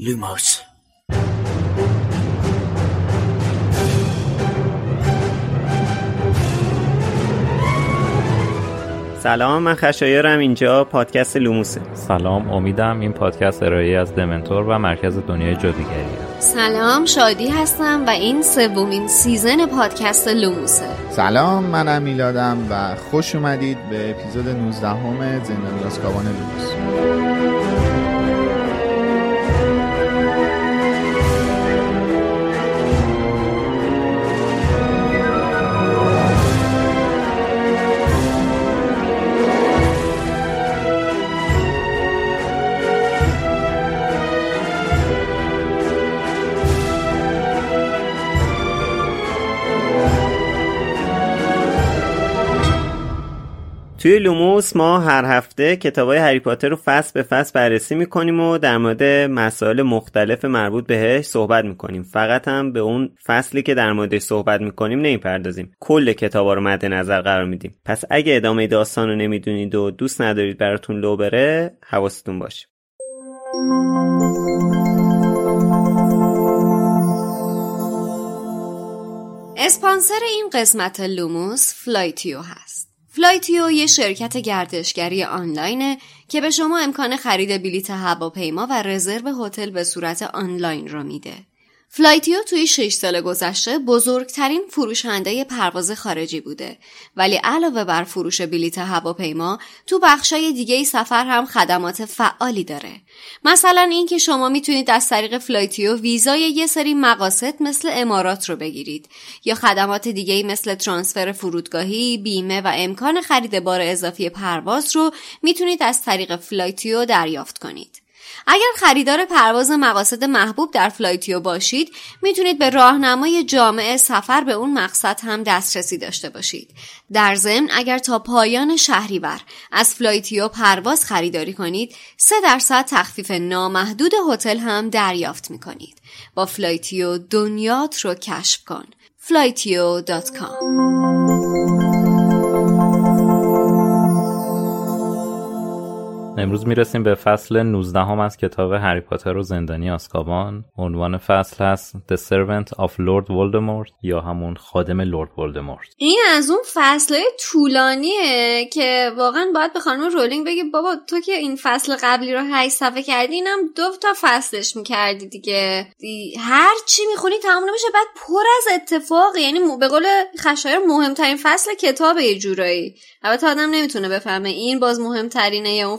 لوموس سلام من خشایارم اینجا پادکست لوموسه. سلام امیدم این پادکست ارائه‌ای از دمنتور و مرکز دنیای جادوگریه سلام شادی هستم و این سومین season پادکست لوموسه. سلام منم میلادم و خوش اومدید به اپیزود 19 همه زندانی آزکابان لوموس. توی لوموس ما هر هفته کتاب های هری پاتر رو فصل به فصل بررسی می‌کنیم و در مورد مسائل مختلف مربوط بهش صحبت می‌کنیم. فقط هم به اون فصلی که در موردش صحبت می‌کنیم نمی‌پردازیم. کل کتابا رو مد نظر قرار میدیم. پس اگه ادامه داستان رو نمی‌دونید و دوست ندارید براتون لو بره حواستون باشه. اسپانسر این قسمت لوموس فلایتیو هست. فلایتیو یه شرکت گردشگری آنلاینه که به شما امکان خرید بلیت هواپیما و رزرو هتل به صورت آنلاین رو میده. فلایتیو توی 6 سال گذشته بزرگترین فروشنده پرواز خارجی بوده. ولی علاوه بر فروش بلیت هواپیما تو بخشای دیگه سفر هم خدمات فعالی داره. مثلا اینکه شما می‌تونید از طریق فلایتیو ویزای یه سری مقاصد مثل امارات رو بگیرید یا خدمات دیگه مثل ترانسفر فرودگاهی بیمه و امکان خرید بار اضافی پرواز رو می‌تونید از طریق فلایتیو دریافت کنید. اگر خریدار پرواز مقاصد محبوب در فلایتیو باشید می‌تونید به راهنمای جامع سفر به اون مقصد هم دسترسی داشته باشید. در ضمن اگر تا پایان شهریور از فلایتیو پرواز خریداری کنید 3 درصد تخفیف نامحدود هتل هم دریافت می‌کنید. با فلایتیو دنیات رو کشف کن. flightio.com امروز می‌رسیم به فصل 19 هم از کتاب هری پاتر و زندانی آزکابان عنوان فصل هست The Servant of Lord Voldemort یا همون خادم لورد ولدمورت این از اون فصل طولانیه که واقعا باید به خانم رولینگ بگی بابا تو که این فصل قبلی رو هشت صفحه کردی اینم دو تا فصلش می‌کردی دیگه. دی هر چی می‌خونی تمام نمیشه بعد پر از اتفاق یعنی به قول خشایر مهمترین فصل کتاب یه جورایی. البته آدم نمی‌تونه بفهمه این باز مهمترینه یا اون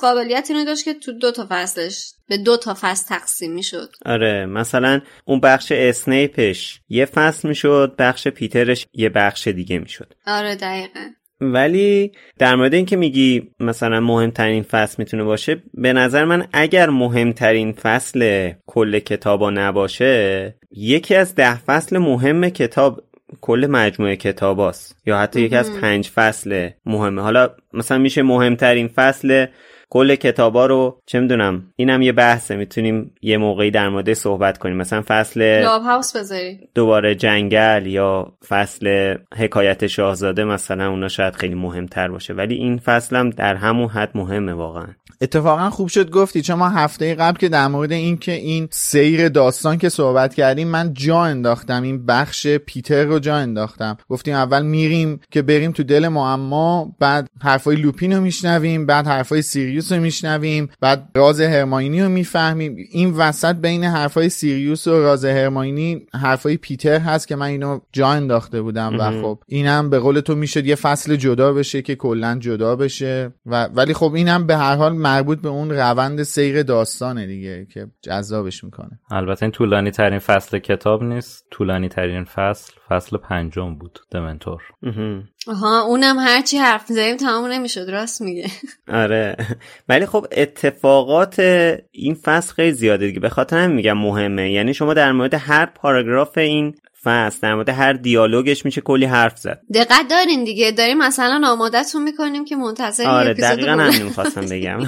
قابلیت اینو داشت که تو دو تا فصلش به دو تا فصل تقسیم می‌شد. آره مثلا اون بخش اسنیپش یه فصل می‌شد بخش پیترش یه بخش دیگه می‌شد. آره دقیقا. ولی در مورد اینکه میگی مثلا مهمترین فصل می‌تونه باشه به نظر من اگر مهمترین فصل کل کتابا نباشه یکی از ده فصل مهم کتاب کل مجموعه کتاباست. یا حتی یکی از پنج فصل مهمه. حالا مثلا میشه مهمترین فصل کل کتابا رو چه می‌دونم اینم یه بحثه می‌تونیم یه موقعی در مورد صحبت کنیم. مثلا فصل لاب هاوس بذاری دوباره جنگل یا فصل حکایت شاهزاده مثلا اونا شاید خیلی مهمتر باشه. ولی این فصلم در همون حد مهمه واقعا. اتفاقا خوب شد گفتی چون ما هفته قبل که در مورد اینکه این سیر داستان که صحبت کردیم من جا انداختم این بخش پیتر رو جا انداختم. گفتیم اول میریم که بریم تو دل معما بعد حرفای لوپین رو میشنویم بعد حرفای سیریوس رو میشنویم بعد راز هرماینی رو می‌فهمیم. این وسط بین حرفای سیریوس و راز هرماینی حرفای پیتر هست که من اینو جا انداخته بودم و خب اینم به قول تو می‌شد یه فصل جدا بشه که کلا جدا بشه و ولی خب اینم به هر حال مربوط به اون روند سیر داستانه دیگه که جذابش می‌کنه. البته این طولانی ترین فصل کتاب نیست. طولانی ترین فصل فصل پنجم بود دمنتور آها اونم هرچی حرف می‌زنیم تمام نمی‌شد راست میگه. آره. ولی خب اتفاقات این فصل خیلی زیاده دیگه. به خاطر هم میگم مهمه. یعنی شما در مورد هر پاراگراف این فصل. در مورد هر دیالوگش میشه کلی حرف زد. دقت دارین دیگه. داریم مثلا آمادتون می‌کنیم که منتظر آره دقیقا همینو می‌خواستم بگم.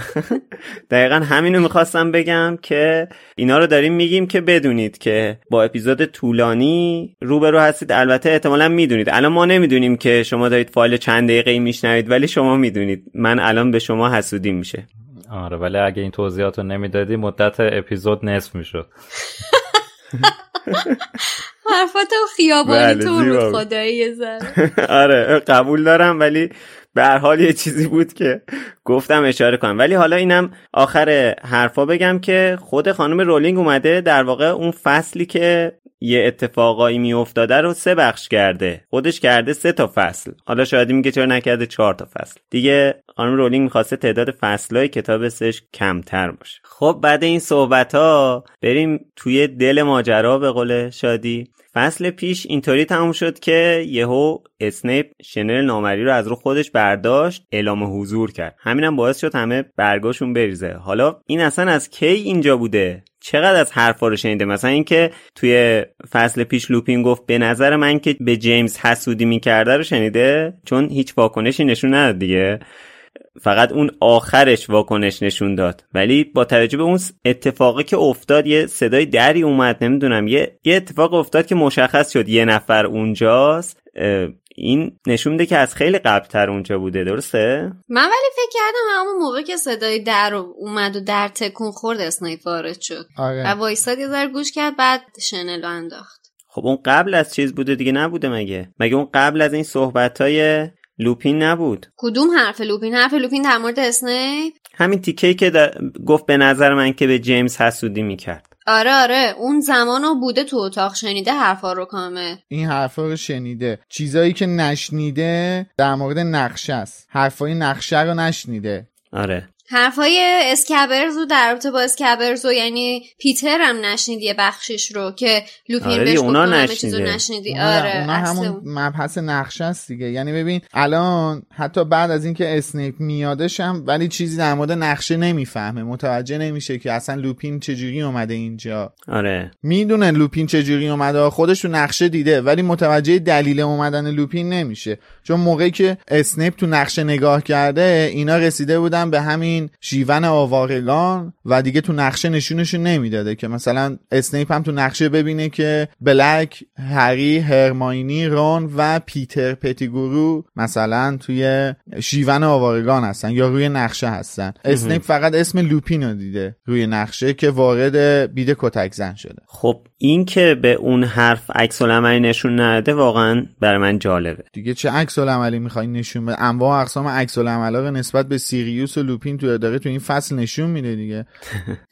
دقیقا همینو می‌خواستم بگم که اینا رو داریم میگیم که بدونید که با اپیزود طولانی روبرو هستید. البته احتمالا می‌دونید. الان ما نمی‌دونیم که شما دارید فایل چند دقیقه ای میشنوید ولی شما می‌دونید. من الان به شما حسودی میشه. آره ولی اگه این توضیحات رو نمی‌دادی مدت اپیزود نصف می‌شد. حرفات خیابانی تو بود خدایی یه آره قبول دارم ولی به هر حال یه چیزی بود که گفتم اشاره کنم. ولی حالا اینم آخر حرفا بگم که خود خانم رولینگ اومده در واقع اون فصلی که یه اتفاقایی میافتاده رو سه بخش کرده. خودش کرده سه تا فصل. حالا شاید میگه چرا نکرده چهار تا فصل. دیگه خانم رولینگ می‌خواسته تعداد فصلهای کتاب سش کمتر باشه. خب بعد این صحبت ها بریم توی دل ماجرا به قول شادی. فصل پیش اینطوری تموم شد که یهو اسنیپ شنل نامری رو از رو خودش برداشت اعلام حضور کرد. همینم باعث شد همه برگاشون بریزه. حالا این اصلا از کی اینجا بوده؟ چقدر از حرفا رو شنیده؟ مثلا اینکه توی فصل پیش لوپین گفت به نظر من که به جیمز حسودی می‌کرده رو شنیده؟ چون هیچ واکنشی نشون نداد دیگه. فقط اون آخرش واکنش نشون داد. ولی با توجه به اون اتفاقی که افتاد یه صدای دری اومد نمی‌دونم یه یه اتفاق افتاد که مشخص شد یه نفر اونجاست. این نشون میده که از خیلی قبلتر اونجا بوده درسته؟ من ولی فکر کردم همون موقع که صدای در اومد و در تکون خورد اسنایپ وارد شد. آره. و وایساد یه ذره گوش کرد بعد شنلو انداخت. خب اون قبل از چیز بوده دیگه نبوده مگه؟ مگه اون قبل از این صحبت های لوپین نبود. کدوم حرف لوپین؟ حرف لوپین در مورد اسنیپ؟ همین تیکه که گفت به نظر من که به جیمز حسودی می‌کرد. آره آره. اون زمانو بوده تو اتاق شنیده حرفا رو کامل. این حرفا رو شنیده. چیزایی که نشنیده در مورد نقشه است. حرفای نقشه رو نشنیده. آره. حرفای اسکبرز رو در رابطه با اسکبرز و یعنی پیتر هم نشنیدی یه بخشش رو که لوپین آره بهش اونا نشنیده. چیزو نشنیدی. اونا, آره اونا اصل همون اون. مبحث نقشه است دیگه. یعنی ببین الان حتی بعد از اینکه اسنیپ میادش هم ولی چیزی در مورد نقشه نمی‌فهمه. متوجه نمیشه که اصلا لوپین چجوری اومده اینجا. آره. می‌دونه لوپین چجوری اومده. خودش تو نقشه دیده ولی متوجه دلیل اومدن لوپین نمیشه. چون موقعی که اسنیپ تو نقشه نگاه کرده اینا رسیده بودن به همین شیون آوارگان و دیگه تو نقشه نشونشون نمی‌داده که مثلا اسنیپ هم تو نقشه ببینه که بلک هری هرماینی رون و پیتر پتیگورو مثلا توی شیون آوارگان هستن یا روی نقشه هستن. اسنیپ فقط اسم لوپین رو دیده روی نقشه که وارد بید کتک‌زن شده. خب این که به اون حرف عکس العملی نشون نده واقعا برای من جالبه. دیگه چه عکس العملی می‌خوای نشون بده انواع اقسام عکس العملا نسبت به سیریوس و لوپین تو داره تو این فصل نشون میده دیگه.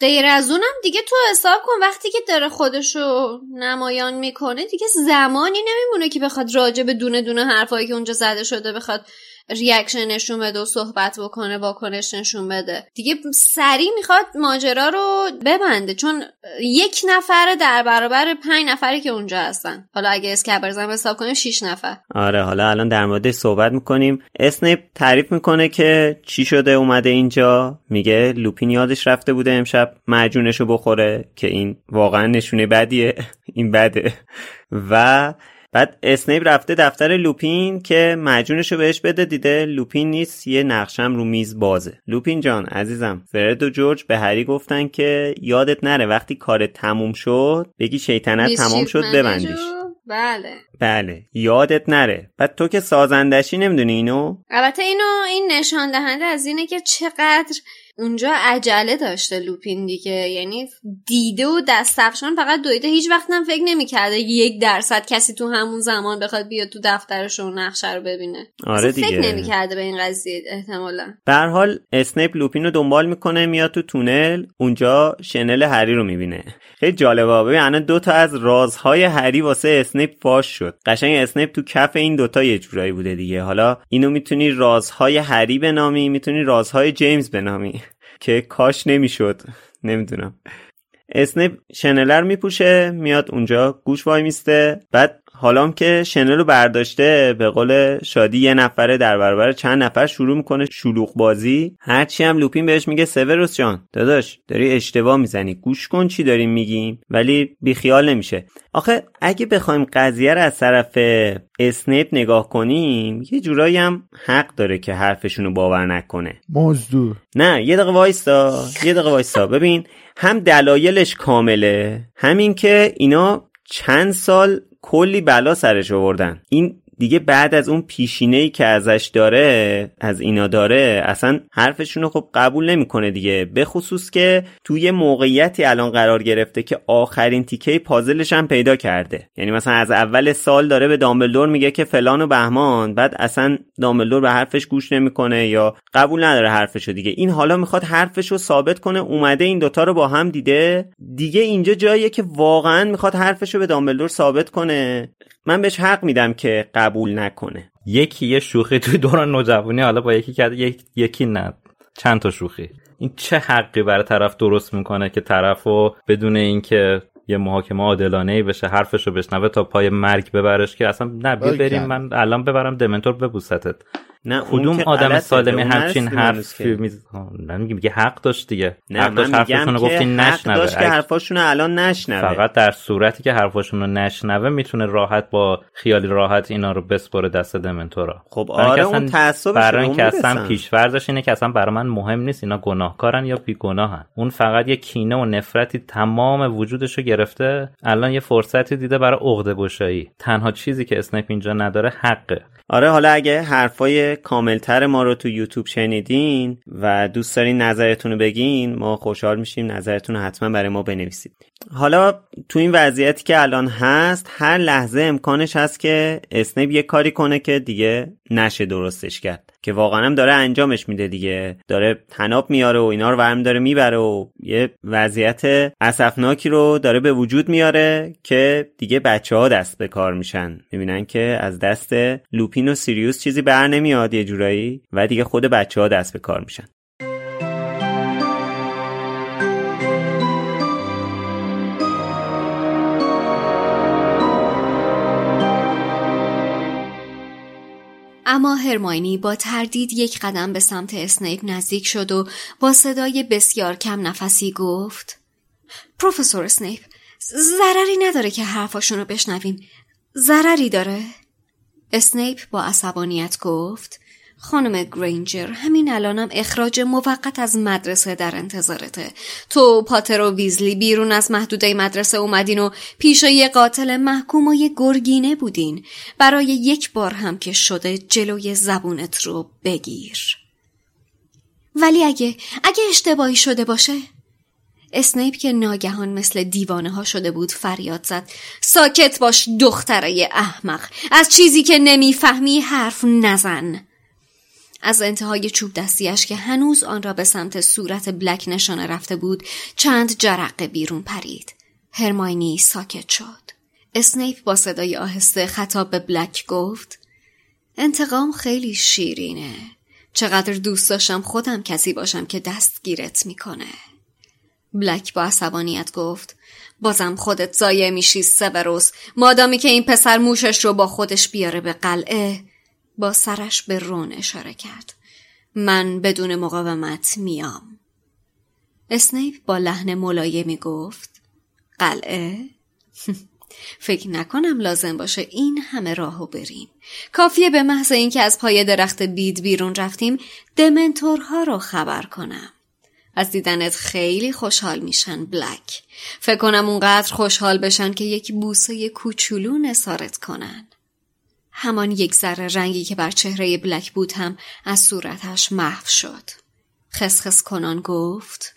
غیر از اونم دیگه تو حساب کن وقتی که داره خودشو نمایان می‌کنه دیگه زمانی نمیمونه که بخواد راجع به دونه دونه حرفایی که اونجا زده شده بخواد reaction نشون بده و صحبت بکنه واکنش نشون بده. دیگه سریع می‌خواد ماجرا رو ببنده چون یک نفر در برابر پنج نفری که اونجا هستن. حالا اگه اسکبرزم حساب کنیم شیش نفر. آره حالا الان در موردش صحبت می‌کنیم. اسنیپ تعریف می‌کنه که چی شده اومده اینجا. میگه لوپین یادش رفته بوده امشب معجونشو بخوره که این واقعا نشونه بدیه. این بده. و بعد اسنیپ رفته دفتر لوپین که معجونشو بهش بده دیده لوپین نیست یه نقشم رو میز بازه. لوپین جان عزیزم فرد و جورج به هری گفتن که یادت نره وقتی کار تموم شد بگی شیطنت تمام شد ببندیش. بله. بله یادت نره. بعد تو که سازندشی نمی‌دونی اینو؟ البته اینو این نشان دهنده از اینه که چقدر اونجا عجله داشته لوپین دیگه. یعنی دیده و دستفشان فقط دویده. هیچ وقت هم فکر نمی‌کرده یک درصد کسی تو همون زمان بخواد بیاد تو دفترش و نقشه رو ببینه. آره دیگه فکر نمی‌کرده به این قضیه احتمالا. به حال اسنیپ لوپین رو دنبال می‌کنه میاد تو تونل اونجا شنل هری رو می‌بینه. خیلی جالبه. ببین الان دو تا از رازهای هری واسه اسنیپ فاش شد. قشنگ اسنیپ تو کف این دوتا یه جورایی بوده دیگه. حالا اینو می‌تونی رازهای هری بنامی می‌تونی رازهای جیمز بنامی. که کاش نمی‌شد. نمی‌دونم. اسنیپ شنل رو میپوشه میاد اونجا گوش وای میسته بعد حالا که شنل رو برداشته به قول شادی یه نفره در برابر چند نفر شروع می‌کنه شلوغ بازی. هرچی هم لوپین بهش میگه سوروس جان داداش داری اشتباه می‌زنی. گوش کن چی داریم میگیم. ولی بیخیال نمیشه. آخه اگه بخوایم قضیه رو از طرف اسنیپ نگاه کنیم یه جورایی هم حق داره که حرفشونو باور نکنه. مزدور. نه یه دقیقه وایستا یه دقیقه وایستا. ببین هم دلایلش کامله همین که اینا چند سال کلی بلا سرش آوردن. این دیگه بعد از اون پیشینه ای که ازش داره از اینا داره اصلا حرفشون رو خب قبول نمی‌کنه دیگه. به خصوص که توی موقعیتی الان قرار گرفته که آخرین تیکه پازلش هم پیدا کرده. یعنی مثلا از اول سال داره به دامبلدور میگه که فلان و بهمان بعد اصلا دامبلدور به حرفش گوش نمی‌کنه یا قبول نداره حرفشو دیگه. این حالا می‌خواد حرفشو ثابت کنه اومده این دوتا رو با هم دیده. دیگه اینجا جاییه که واقعا می‌خواد حرفشو به دامبلدور ثابت کنه. من بهش حق میدم که قبول نکنه. یکی یه شوخی توی دوران نوجوانی حالا با یکی کرده یک... یکی نه. چند تا شوخی. این چه حقی برای طرف درست می‌کنه که طرفو بدون اینکه یه محاکمه عادلانه ای بشه حرفشو بشنوه تا پای مرگ ببرش که اصلا نه بیا بریم من الان ببرم دمنتور ببوستت. نه کدوم آدم سالمی همچین حرفی میز نه میگه حق داشت دیگه. نه حق داشت حرفشون رو که گفتی حق نشنوه. داشت که حرفاشون رو الان نشنوه. فقط در صورتی که حرفاشون رو نشنوه می‌تونه راحت با خیالی راحت اینا رو بسپره دست دمنتورا. خب آره اون اصلا- تعصبش برای اینکه اصلا می‌رسن. پیشورزش اینه که اصلا برای من مهم نیست اینا گناهکارن یا بیگناهن. اون فقط یه کینه و نفرتی تمام وجودش رو گرفته الان یه فرصتی دیده برای عقده گشایی تنها چیزی که اسنیپ اینجا نداره حقه. آره حالا اگه حرفای کاملتر ما رو تو یوتیوب شنیدین و دوست دارین نظرتون رو بگین ما خوشحال میشیم نظرتون رو حتما برای ما بنویسید. حالا تو این وضعیتی که الان هست هر لحظه امکانش هست که اسنیپ یه کاری کنه که دیگه نشه درستش کرد. که واقعا هم داره انجامش میده دیگه. داره تناب میاره و اینا رو ورم داره می‌بره و یه وضعیت اسفناکی رو داره به وجود میاره که دیگه بچه ها دست به کار میشن. می‌بینن که از دست لوپین و سیریوس چیزی بر نمیاد یه جورایی و دیگه خود بچه ها دست به کار میشن. اما هرماینی با تردید یک قدم به سمت اسنیپ نزدیک شد و با صدای بسیار کم نفسی گفت پروفسور اسنیپ ضرری نداره که حرفاشون رو بشنویم. ضرری داره. اسنیپ با عصبانیت گفت خانم گرینجر همین الانم اخراج موقت از مدرسه در انتظارته. تو پاتر و ویزلی بیرون از محدوده مدرسه اومدین و پیش یه قاتل محکوم و یه گرگینه بودین. برای یک بار هم که شده جلوی زبونت رو بگیر. ولی اگه اگه اشتباهی شده باشه؟ اسنیپ که ناگهان مثل دیوانه ها شده بود فریاد زد. ساکت باش دختره احمق. از چیزی که نمی‌فهمی حرف نزن. از انتهای چوب دستیش که هنوز آن را به سمت صورت بلک نشانه رفته بود چند جرقه بیرون پرید. هرماینی ساکت شد. اسنیپ با صدای آهسته خطاب به بلک گفت انتقام خیلی شیرینه. چقدر دوست داشتم خودم کسی باشم که دستگیرت می‌کنه. بلک با عصبانیت گفت بازم خودت ضایع میشی سبروس. مادامی که این پسر موشش رو با خودش بیاره به قلعه با سرش به رون اشاره کرد. من بدون مقاومت میام. اسنیپ با لحن ملایمی گفت قلعه؟ فکر نکنم لازم باشه این همه راهو بریم. کافیه به محض اینکه از پای درخت بید بیرون رفتیم دمنتورها رو خبر کنم. از دیدنت خیلی خوشحال میشن بلک. فکر کنم اونقدر خوشحال بشن که یک بوسه کوچولو نسارت کنن. همان یک ذره رنگی که بر چهره بلک بود هم از صورتش محو شد. خسخس کنان گفت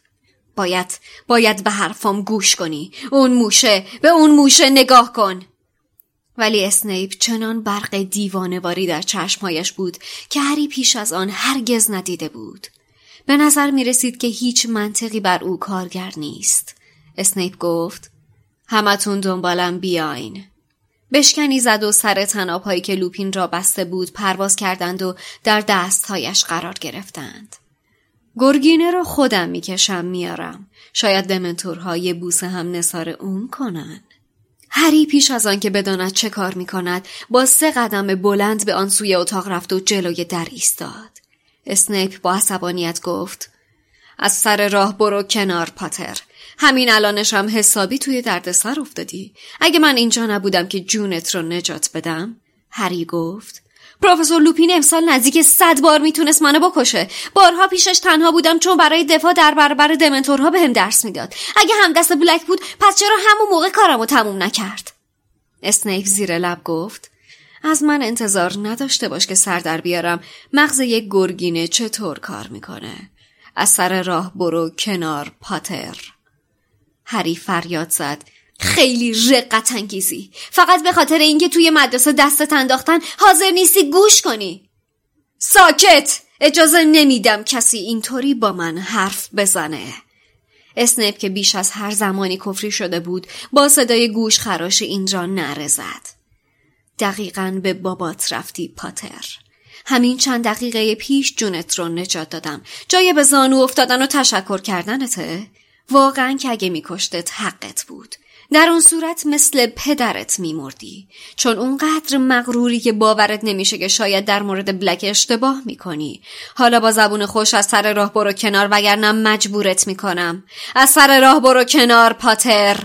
باید باید به حرفام گوش کنی. اون موشه به اون موشه نگاه کن. ولی اسنیپ چنان برق دیوانواری در چشمهایش بود که هری پیش از آن هرگز ندیده بود. به نظر می رسید که هیچ منطقی بر او کارگر نیست. اسنیپ گفت همتون دنبالم بیاین. بشکنی زد و سر تنابهایی که لوپین را بسته بود پرواز کردند و در دستهایش قرار گرفتند. گرگینه رو خودم می‌کشم میارم. شاید دمنتورها یه بوسه هم نصار اون کنن. هری پیش از آن که بداند چه کار می کند با سه قدم بلند به آن سوی اتاق رفت و جلوی در ایستاد. اسنیپ با عصبانیت گفت از سر راه برو کنار پاتر. همین الانش هم حسابی توی دردسر افتادی. اگه من اینجا نبودم که جونت رو نجات بدم هری گفت پروفسور لوپین امسال نزدیک صد بار می‌تونست منو بکشه. بارها پیشش تنها بودم چون برای دفاع در برابر دمنتورها بهم درس می‌داد. اگه هم دست بلک بود پس چرا همون موقع کارمو تموم نکرد؟ اسنیپ زیر لب گفت از من انتظار نداشته باش که سر در بیارم. مغز یک گرگینه چطور کار می‌کنه؟ از سر راه برو کنار پاتر. هری فریاد زد. خیلی رقت انگیزی. فقط به خاطر اینکه توی مدرسه دستت انداختن حاضر نیستی گوش کنی. ساکت! اجازه نمیدم کسی اینطوری با من حرف بزنه. اسنیپ که بیش از هر زمانی کفری شده بود با صدای گوش خراش اینجا نرزد. دقیقا به بابات رفتی پاتر. همین چند دقیقه پیش جونت رو نجات دادم. جای به زانو افتادن و تشکر کردنته؟ واقعا که اگه میکشتت حقت بود. در اون صورت مثل پدرت میمردی. چون اونقدر مغروری که باورت نمیشه که شاید در مورد بلک اشتباه می‌کنی. حالا با زبون خوش از سر راه برو کنار وگرنه مجبورت می‌کنم. از سر راه برو کنار پاتر.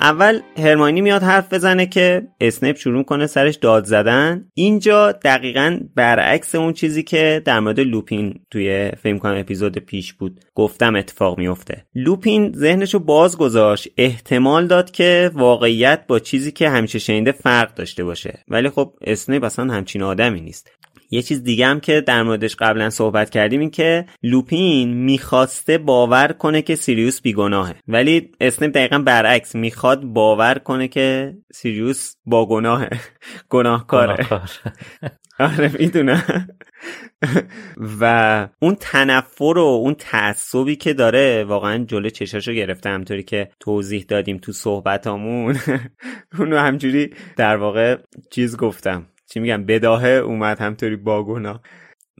اول هرماینی میاد حرف بزنه که اسنیپ شروع کنه سرش داد زدن. اینجا دقیقا برعکس اون چیزی که در مورد لوپین توی فیلم کنم اپیزود پیش بود. گفتم اتفاق میفته. لوپین ذهنشو باز گذاشت احتمال داد که واقعیت با چیزی که همیشه شنیده فرق داشته باشه. ولی خب اسنیپ اصلا همچین آدمی نیست. یه چیز دیگه هم که در موردش قبلا صحبت کردیم این که لوپین می‌خواسته باور کنه که سیریوس بیگناهه. ولی اسنیپ دقیقا برعکس می‌خواد باور کنه که سیریوس با گناهه گناهکاره. آره می‌دونم. و اون تنفر و اون تعصبی که داره واقعا جلو چشاشو گرفته. همونطوری که توضیح دادیم تو صحبتامون. اونو همجوری در واقع چیز گفتم. چی میگم بداهه اومد همینطوری باگونا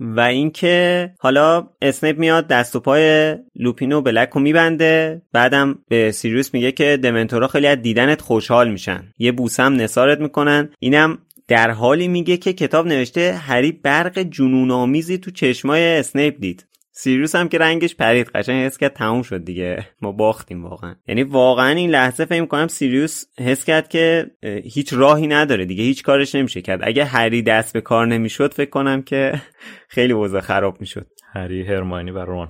و اینکه حالا اسنیپ میاد دست و پای لوپینو بلک رو میبنده بعدم به سیریوس میگه که دمنتورا خیلی از دیدنت خوشحال میشن. یه بوسم نثارت می‌کنن. اینم در حالی میگه که کتاب نوشته هری برق جنون آمیزی تو چشمای اسنیپ دید. سیریوس هم که رنگش پرید قشنگ حس کرد تموم شد دیگه. ما باختیم واقعا. یعنی واقعا این لحظه فکر کنم سیریوس حس کرد که هیچ راهی نداره دیگه هیچ کارش نمیشه کرد. اگه هری دست به کار نمی‌شد فکر کنم که خیلی وضع خراب می‌شد. هری هرماینی و رون.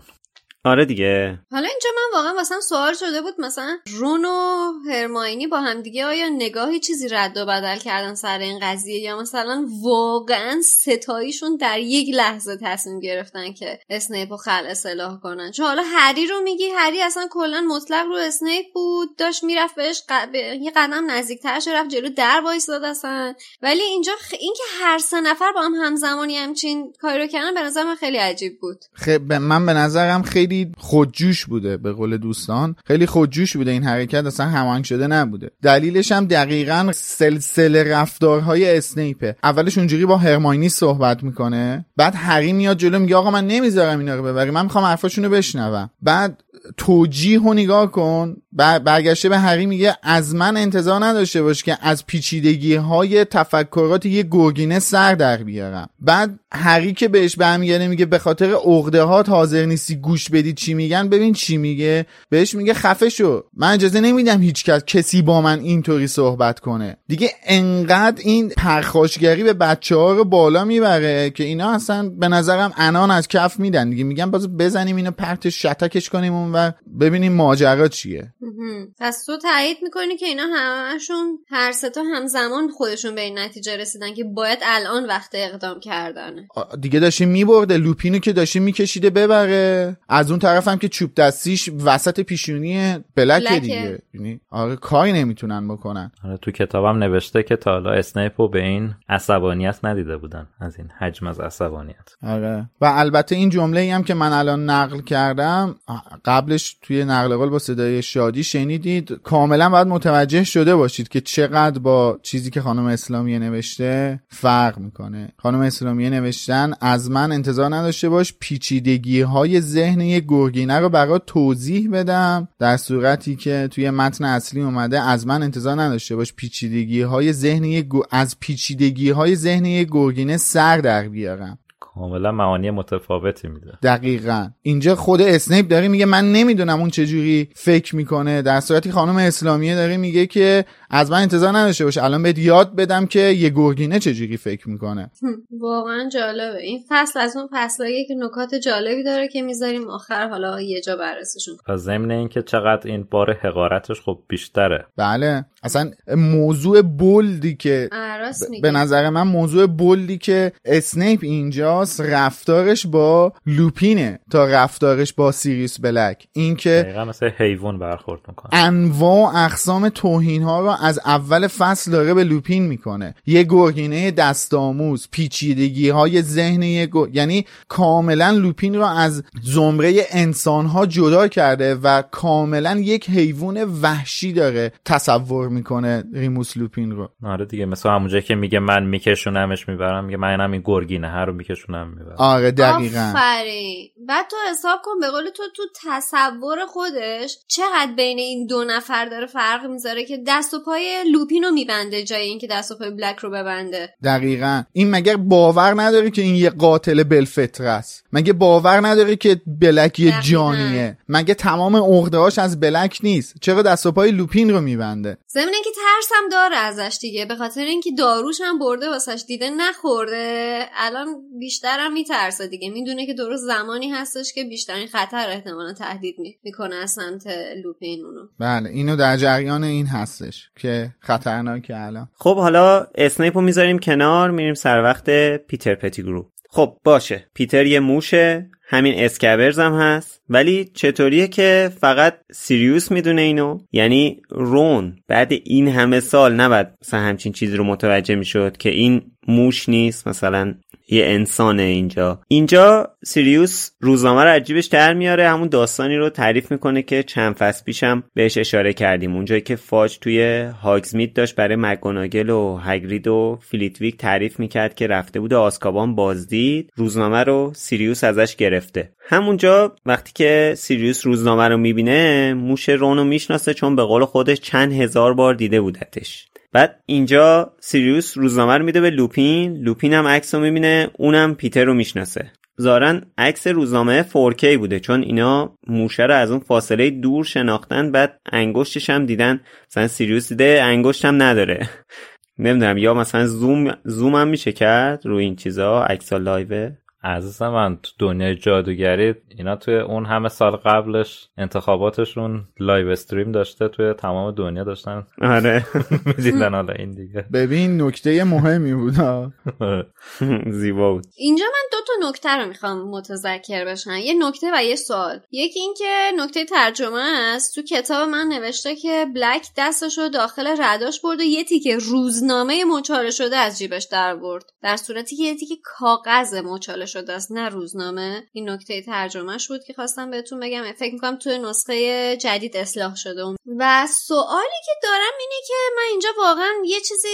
آره دیگه. حالا اینجا من واقعا مثلا سوال شده بود مثلا رون و هرماینی با هم دیگه آیا نگاهی چیزی رد و بدل کردن سر این قضیه یا مثلا واقعا ستاییشون در یک لحظه تصمیم گرفتن که اسنیپ رو خل اصلاح کنن؟ چون حالا هری رو میگی هری اصلا کلا مطلق رو اسنیپ بود داشت می‌رفت بهش ق... یه قدم نزدیکترش رفت جلو در وایساد اصلا. ولی اینجا خ... اینکه هر سه نفر با هم همزمانی همچین کاری رو کردن به نظر من خیلی عجیب بود. خب من به نظرم خیلی خیلی خودجوش بوده به قول دوستان. خیلی خودجوش بوده این حرکت اصلا هماهنگ شده نبوده. دلیلش هم دقیقا سلسله رفتارهای اسنیپه. اولش اونجوری با هرماینی صحبت می‌کنه بعد هری میاد جلو میگه آقا من نمی‌ذارم اینا رو ببری من می‌خوام حرفاشونو بشنوم. بعد توجیه و نگاه کن برگشته به هری میگه از من انتظار نداشته باش که از پیچیدگی های تفکرات یه گرگینه سر در بیارم. بعد هری که بهش برمیگرده میگه به خاطر عقده ها حاضر نیستی گوش بدید چی میگن؟ ببین چی میگه. بهش میگه خفه شو. من اجازه نمیدم هیچ کس کسی با من اینطوری صحبت کنه. دیگه انقدر این پرخاشگری به بچه ها رو بالا می‌بره که اینا اصلا به نظرم انان از کف میدن. دیگه میگن باز بزنیم اینو پرت شتکش کنیم و ببینیم ماجرا چیه. پس تو تایید می‌کنی که اینا همشون هر ستا همزمان خودشون به این نتیجه رسیدن که باید الان وقت اقدام کردن. دیگه داشتیم میبرده لوپینو که داشتیم میکشیده ببره. از اون طرف هم که چوب دستیش وسط پیشونی بلک دیگه. یعنی آره کاری نمی‌تونن بکنن. آره تو کتابم نوشته که تا حالا اسنیپو به این عصبانیت ندیده بودن. از این حجم از عصبانیت. آره. و البته این جمله ای هم که من الان نقل کردم قبلش توی نقل قول با صدای شادی شنیدید. کاملا باید متوجه شده باشید که چقدر با چیزی که خانم اسلامیه نوشته فرق می‌کنه. خانم اسلامیه نوشتن از من انتظار نداشته باش پیچیدگی های ذهن یک گرگینه رو برای توضیح بدم. در صورتی که توی متن اصلی اومده از من انتظار نداشته باش پیچیدگی های ذهن از پیچیدگی های ذهن یک گرگینه سر در بیارم. کاملا معانی متفاوتی میده. دقیقا. اینجا خود اسنیپ داره میگه من نمی‌دونم اون چجوری فکر می‌کنه. در صورتی خانم اسلامیه داره میگه که از من انتظار نداشته باشه. الان بهت یاد بدم که یه گرگینه چجوری فکر می‌کنه. واقعا جالبه. این فصل از اون فصلایی که نکات جالبی داره که می‌ذاریم آخر حالا یه جا بررسیشون و ضمن اینکه چقدر این بار حقارتش خب بیشتره. بله. اصلا موضوع bold ی که به نظر من موضوع bold ی که اسنیپ اینجاست رفتارش با لوپینه تا رفتارش با سیریوس بلک. اینکه دقیقا مثل حیوان برخورد می‌کنه. انواع اقسام توهین ها رو از اول فصل داره به لوپین می‌کنه. یه گرگینه دست‌آموز پیچیدگی های ذهن یه یعنی کاملا لوپین رو از زمره انسان ها جدا کرده و کاملا یک حیوان وحشی داره تصور می‌کنه ریموس لوپین رو. آره دیگه مثل همونجا که میگه من میکشونمش می‌برم میگه من اینم این گرگینه هر رو میکشونم می‌برم. آره دقیقا. آفرین. بعد تو حساب کن به قول تو تو تصور خودش چقدر بین این دو نفر داره فرق می‌ذاره که دست و پای لوپین رو میبنده جای اینکه دست و پای بلک رو ببنده. دقیقا. این مگه باور نداره که این یه قاتل بلفطر است؟ مگه باور نداره که بلک یه جانیه؟ مگه تمام عقده‌هاش از بلک نیست؟ چرا دست و پای لوپین رو میبنده؟ ضمن که ترسم داره ازش دیگه. به خاطر اینکه داروش هم برده واسش دیده نخورده. الان بیشترم میترسه دیگه. می‌دونه که درست زمانی هستش که بیشترین خطر احتمالا تهدید می‌کنه از سمت لوپین اونو بله اینو در جریان این هستش. که خطرناکه الان. خب حالا اسنیپ رو می‌ذاریم کنار میریم سر وقت پیتر پتیگرو خب باشه. پیتر یه موشه همین اسکبرز هم هست. ولی چطوریه که فقط سیریوس می‌دونه اینو؟ یعنی رون. بعد این همه سال نباید مثلا همچین چیزی رو متوجه می‌شد که این موش نیست. مثلا یه انسانه اینجا. اینجا سیریوس روزنامه رو از جیبش در میاره همون داستانی رو تعریف می‌کنه که چند فصل پیشم بهش اشاره کردیم. اونجایی که فاج توی هاگزمید داشت برای مک‌گوناگل و هگرید و فلیتویک تعریف می‌کرد که رفته بود آزکابان بازدید روزنامه رو سیریوس ازش گرفته. همونجا وقتی که سیریوس روزنامه رو می‌بینه موش رونو می‌شناسه چون به قول خودش چند هزار بار دیده بودتش. بعد اینجا سیریوس روزنامه رو میده به لوپین. لوپین هم عکس رو می‌بینه اونم پیتر رو می‌شناسه. ظاهرا عکس روزنامه 4K بوده چون اینا موشه رو از اون فاصله دور شناختن بعد انگشتش هم دیدن. مثلا سیریوس دیده انگشت هم نداره. نمی‌دونم یا مثلا zoom zoom هم میشه کرد روی این چیزا عکس live ه. عزیز من تو دنیای جادوگری اینا توی اون همه سال قبلش انتخاباتشون live stream داشته توی تمام دنیا داشتن. آره. می‌دیدن حالا این دیگه. ببین نکته مهمی بود. زیبا بود. اینجا من دو تا نکته رو می‌خوام متذکر بشن یه نکته و یه سوال. یکی اینکه نکته ترجمه است. تو کتاب من نوشته که بلک دستش رو داخل رداش برد و یه تیکه روزنامه مچاله شده از جیبش در برد. در صورتی که یه تیکه کاغذ مچاله شده است نه روزنامه. این نکته ترجمهش بود که خواستم بهتون بگم. فکر می‌کنم توی نسخه جدید اصلاح شده. و سوالی که دارم اینه که من اینجا واقعا یه چیزی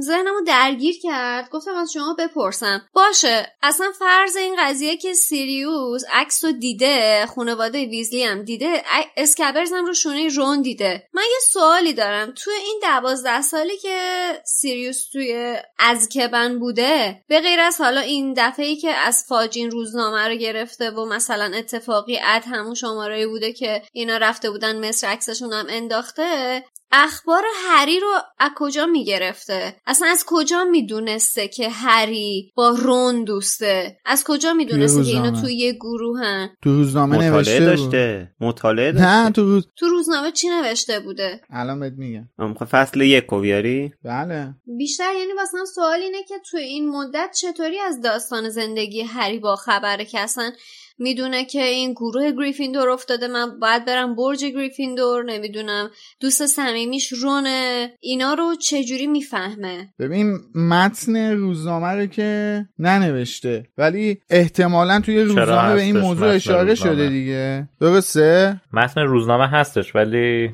ذهنمو درگیر کرد. گفتم از شما بپرسم. باشه اصلا فرض این قضیه که سیریوس عکس رو دیده خانواده ویزلی هم دیده اسکبرز هم رو شونه رون دیده. من یه سوالی دارم. توی این دوازده سالی که سیریوس توی ازکبن بوده به غیر از حالا این دفعه که از فاجین روزنامه رو گرفته و مثلا اتفاقی اد همون شماره بوده که اینا رفته بودن مصر عکسشون هم انداخته اخبار هری رو از کجا می‌گرفته؟ اصلا از کجا می‌دونسته که هری با رون دوسته؟ از کجا می‌دونسته که اینا توی یه گروهن؟ تو روزنامه مطالعه نوشته داشته. مطالعه داشته. نه تو روز تو روزنامه چی نوشته بوده؟ الان بهت میگم. می‌خوای فصل یک رو بیاری. بله. بیشتر یعنی واسه سوال اینه که توی این مدت چطوری از داستان زندگی هری با خبره که اصلا می‌دونه که این گروه گریفیندور افتاده من باید برم برج گریفیندور نمی‌دونم دوست صمیمیش رونه. اینا رو چجوری می‌فهمه؟ ببین متن روزنامه رو که ننوشته ولی احتمالا توی روزنامه به این موضوع اشاره روزنامه؟ شده دیگه. درسته؟ متن روزنامه هستش ولی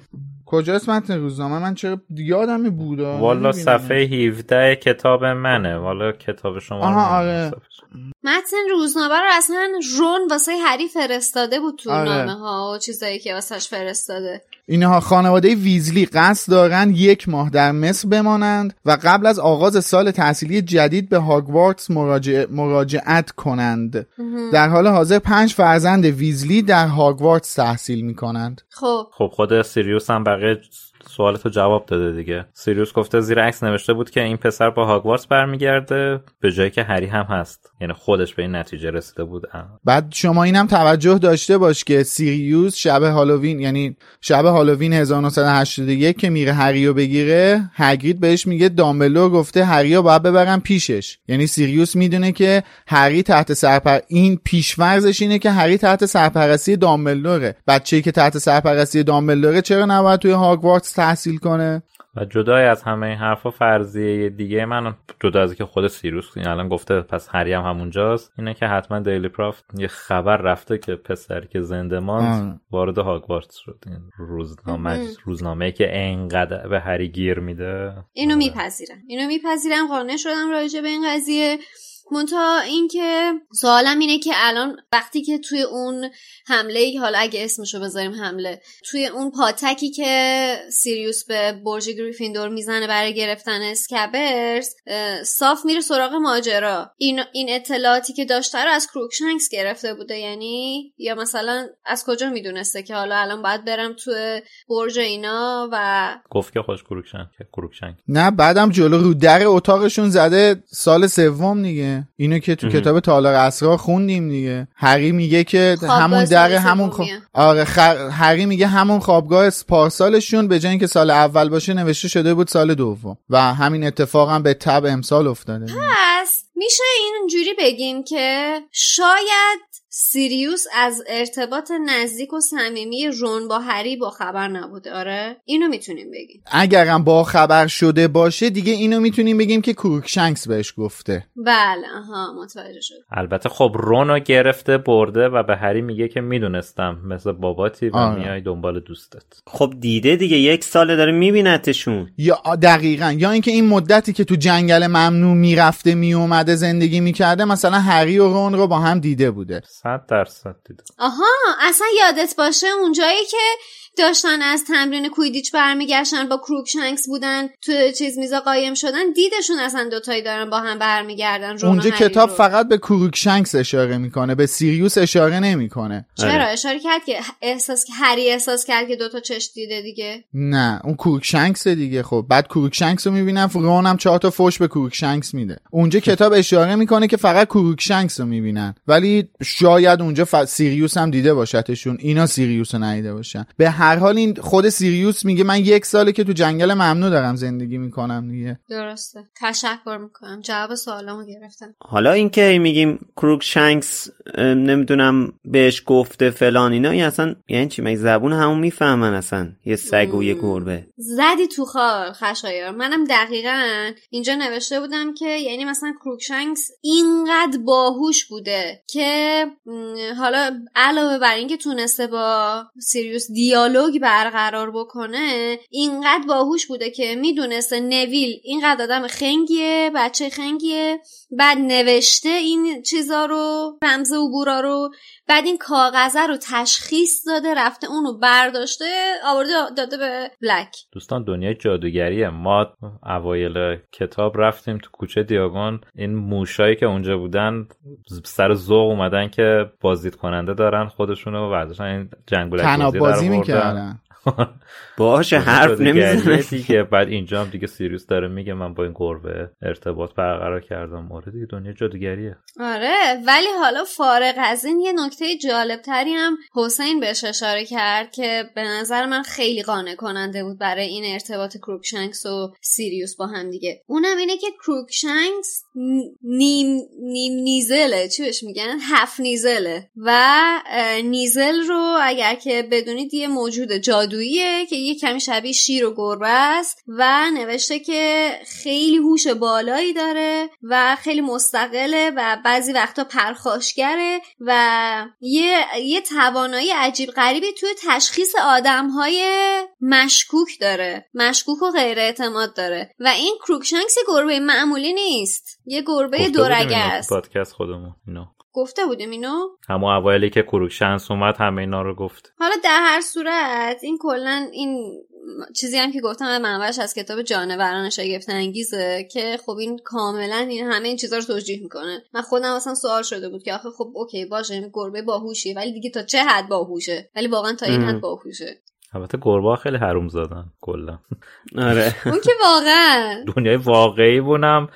کجاست متن روزنامه؟ من چرا یادم بود والا صفحه 17 کتاب منه. والا کتاب شما آها، آره. متن روزنامه رو اصلا رون واسه هری فرستاده بود تو آره. نامه ها و چیزایی که واسهش فرستاده. اینها خانواده ویزلی قصد دارند یک ماه در مصر بمانند و قبل از آغاز سال تحصیلی جدید به هاگوارتس مراجع- مراجعت کنند. در حال حاضر پنج فرزند ویزلی در هاگوارتس تحصیل می کنند خب. خب خود سیریوس هم بقیه سوالتو جواب داده دیگه. سیریوس گفته زیر عکس نوشته بود که این پسر با هاگوارتس برمیگرده به جایی که هری هم هست. یعنی خودش به این نتیجه رسیده بود. بعد شما اینم توجه داشته باش که سیریوس شب هالووین یعنی شب هالووین 1981 که میره هریو بگیره هگرید بهش میگه دامبلور گفته هریو باید ببرن پیشش. یعنی سیریوس می‌دونه که هری تحت سرپر این پیشورزش اینه که هری تحت سرپرستی دامبلوره. بچه‌ای که تحت سرپرستی دامبلوره چرا نباید توی هاگوارتس تحصیل کنه. و جدای از همه این حرفا فرضیه دیگه من جدا از که خود سیروس این الان گفته پس هری هم همونجاست اینه که حتما دیلی پرافت یه خبر رفته که پسری که زنده ماند. وارد هاگوارتس شد. این روزنامه روزنامه که انقدر به هری گیر میده. اینو آره. میپذیرم اینو میپذیرم قانع شدم راجع به این قضیه. منتها اینکه سوالم اینه که الان وقتی که توی اون حمله حالا اگه اسمشو بذاریم حمله توی اون پاتکی که سیریوس به برج گریفیندور می‌زنه برای گرفتن اسکبرز صاف میره سراغ ماجرا. این این اطلاعاتی که داشته رو از کروکشنکس گرفته بوده. یعنی یا مثلا از کجا می‌دونسته که حالا الان باید برم توی برج اینا و گفت که خودش کروکشنکس نه بعدم جلو رو در اتاقشون زده سال سوم دیگه. اینو که تو. کتاب تالار اسرار خوندیم دیگه. هری میگه که همون در همون خ... آره خ- هری میگه همون خوابگاه پارسالشون به جای اینکه سال اول باشه نوشته شده بود سال دوم. و همین اتفاق هم به تبع امسال افتاده. پس میشه اینجوری بگیم که شاید سیریوس از ارتباط نزدیک و صمیمی رون با هری با خبر نبوده. آره؟ اینو می‌تونیم بگیم. اگرم با خبر شده باشه دیگه اینو می‌تونیم بگیم که کروکشنکس بهش گفته. بله آها متوجه شد البته خب رونو گرفته برده و به هری میگه که می‌دونستم. مثل باباتی و آره. میای دنبال دوستت. خب دیده دیگه یک ساله داره میبینتشون. یا دقیقا. یا اینکه این مدتی که تو جنگل ممنوع می‌رفته میومده زندگی می‌کرده مثلا هری و رون رو با هم دیده بوده. صد درصد دیده. آها اصلا یادت باشه اونجایی که داشتن از تمرین کویدیچ برمیگشتن با کروکشنکس بودن تو چیز میزا قایم شدن دیدشون اصلا دوتایی دارن با هم برمیگردن اونجا کتاب رو. فقط به کروکشنکس اشاره می‌کنه به سیریوس اشاره نمی‌کنه. چرا؟ اشاره کرد که احساس هری احساس کرد که دوتا چش دیده دیگه. نه اون کروکشنکس دیگه. خب بعد کروکشنکس رو می‌بینم رون هم چهار تا فوش به کروکشنکس میده. اونجا کتاب اشاره می‌کنه که فقط کروکشنکس رو می‌بینن. ولی شاید اونجا ف... سیریوس هم دیده باشتشون. اینا سیریوس رو ندیده باشن. به هر حال این خود سیریوس میگه من یک ساله که تو جنگل ممنوع دارم زندگی می‌کنم دیگه. درسته. تشکر می‌کنم. جواب سوالامو گرفتم. حالا اینکه میگیم کروکشنکس نمی‌دونم بهش گفته فلان اینا این اصلا یعنی چی؟ مگه زبون همو می‌فهمن اصلا؟ یه سگ و یه گربه. زدی تو خال خشایار. منم دقیقا اینجا نوشته بودم که یعنی مثلا کروکشنکس اینقدر باهوش بوده که حالا علاوه بر اینکه تونسته با سیریوس دیالوگ برقرار بکنه اینقدر باهوش بوده که می‌دونسته نویل اینقدر آدم خنگیه بچه خنگیه بعد نوشته این چیزا رو رمز عبورا رو بعد این کاغذه رو تشخیص داده رفته اونو برداشته آورده داده به بلک دوستان دنیای جادوگریه. ما اوایل کتاب رفتیم تو کوچه دیاگون. این موشایی که اونجا بودن سر ذوق اومدن که بازدید کننده دارن خودشونو برداشتن این جنگولک بازی می‌کردن. باشه حرف نمی‌زنه. دیگه بعد اینجا هم دیگه سیریوس داره میگه من با این گربه ارتباط برقرار کردم. آره دیگه دنیا جادوگریه. آره ولی حالا فارغ از این یه نکته جالب تری هم حسین بهش اشاره کرد که به نظر من خیلی قانع کننده بود برای این ارتباط کروکشنکس و سیریوس با هم دیگه. اونم اینه که کروکشنکس نیم نیم نیزله. چی بهش میگن؟ هفت نیزله. و نیزل رو اگر که بدونید یه موجود جادوییه که یه کمی شبیه شیر و گربه است و نوشته که خیلی هوش بالایی داره و خیلی مستقله و بعضی وقتا پرخاشگره و یه, یه توانایی عجیب غریبی توی تشخیص آدم های مشکوک داره مشکوک و غیر اعتماد داره و این کروکشنکس گربه معمولی نیست یه گربه دورگه است. پادکست خودمون گفته بودیم اینو؟ همون اوایلی که کروکشنکس اومد همه اینا رو گفت. حالا در هر صورت این کلا این چیزی هم که گفتم منبعش از کتاب جانوران شگفت انگیزه که خب این کاملا این همه این چیزا رو توجیه می‌کنه. من خودم اصلا سوال شده بود که آخه خب OK باشه این گربه باهوشیه ولی دیگه تا چه حد باهوشه؟ ولی واقعا تا این حد باهوشه. البته گربه خیلی حروم‌زادن کلا. آره. اون که واقعا. دنیای واقعی بونم.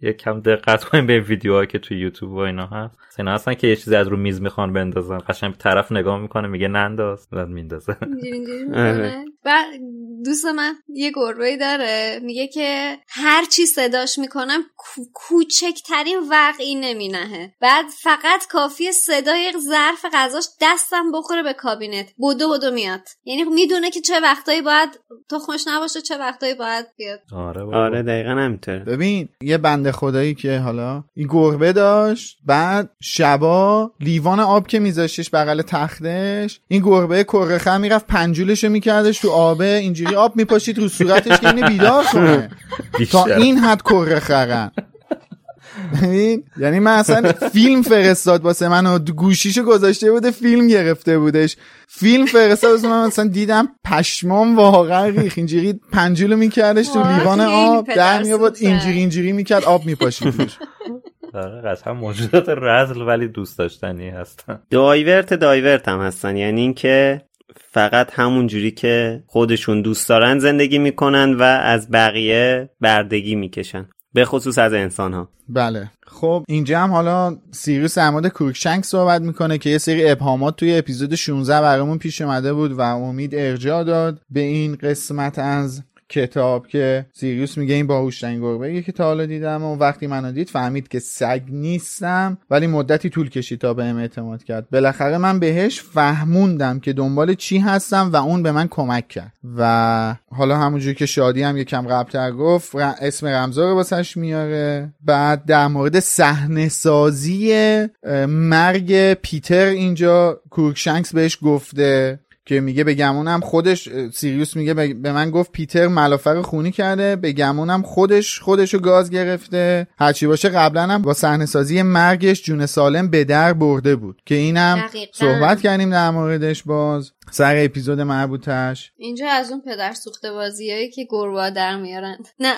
یک کم دقت کنیم به ویدیوهایی که توی یوتیوب و اینا هست. اینا هستن که یه چیزی از رو میز می‌خوان بندازن. قشنگ طرف نگاه می‌کنه میگه ننداز. بعد میندازه. و دوست من یه گربه داره. میگه که هر چی صداش می‌کنم کوچکترین وقعی نمینهه. بعد فقط کافی صدای ظرف غذاش دستم بخوره به کابینت. بودو بودو میاد. یعنی می‌دونه که چه وقتایی باید تخمش نباشه چه وقتایی باید بیاد. آره آره دقیقا همینطوره. ببین یه بنده خدایی که حالا این گربه داشت بعد شبا لیوان آب که میذاشتش بغل تختش این گربه کرخه می‌رفت پنجولشو میکردش تو آبه اینجوری آب میپاشید رو صورتش که اینو بیدار کنه. تا این حد کرخرن یعنی من اصلا فیلم فرستاد واسه من و گوشیشو گذاشته بوده فیلم گرفته بودش. فیلم فرستاد واسه من مثلا دیدم پشمام واقعا ریخت اینجوری پنجولو میکردش تو لیوان آب در میابود اینجوری اینجوری می‌کرد آب میپاشید آره هم موجودات رذل ولی دوست داشتنی هستن. divert divert هم هستن. یعنی اینکه فقط همون جوری که خودشون دوست دارن زندگی می‌کنن و از بقیه بردگی می‌کشن. به خصوص از انسان ها بله. خب اینجا هم حالا سیریوس در مورد کروکشنک صحبت می‌کنه که یه سری ابهامات توی اپیزود 16 برامون پیش اومده بود و امید ارجاع داد به این قسمت از کتاب که سیریوس میگه این باهوشترین گربه که تا حالا دیدم و وقتی منو دید فهمید که سگ نیستم ولی مدتی طول کشید تا بهم اعتماد کرد. بالاخره من بهش فهموندم که دنبال چی هستم و اون به من کمک کرد. و حالا همونجور که شادی هم یکم قبلتر گفت اسم رمزا رو واسش میاره. بعد در مورد صحنه سازی مرگ پیتر اینجا کروکشنکس بهش گفته. که میگه به گمونم خودش سیریوس میگه به من گفت پیتر ملافر خونی کرده به گمونم خودش خودشو گاز گرفته. هرچی باشه قبلا هم با صحنه سازی مرگش جون سالم به در برده بود. که اینم صحبت کردیم در موردش باز. سر اپیزود مربوطش. اینجا از اون پدر سوخته بازیایی که گربا در میارند نه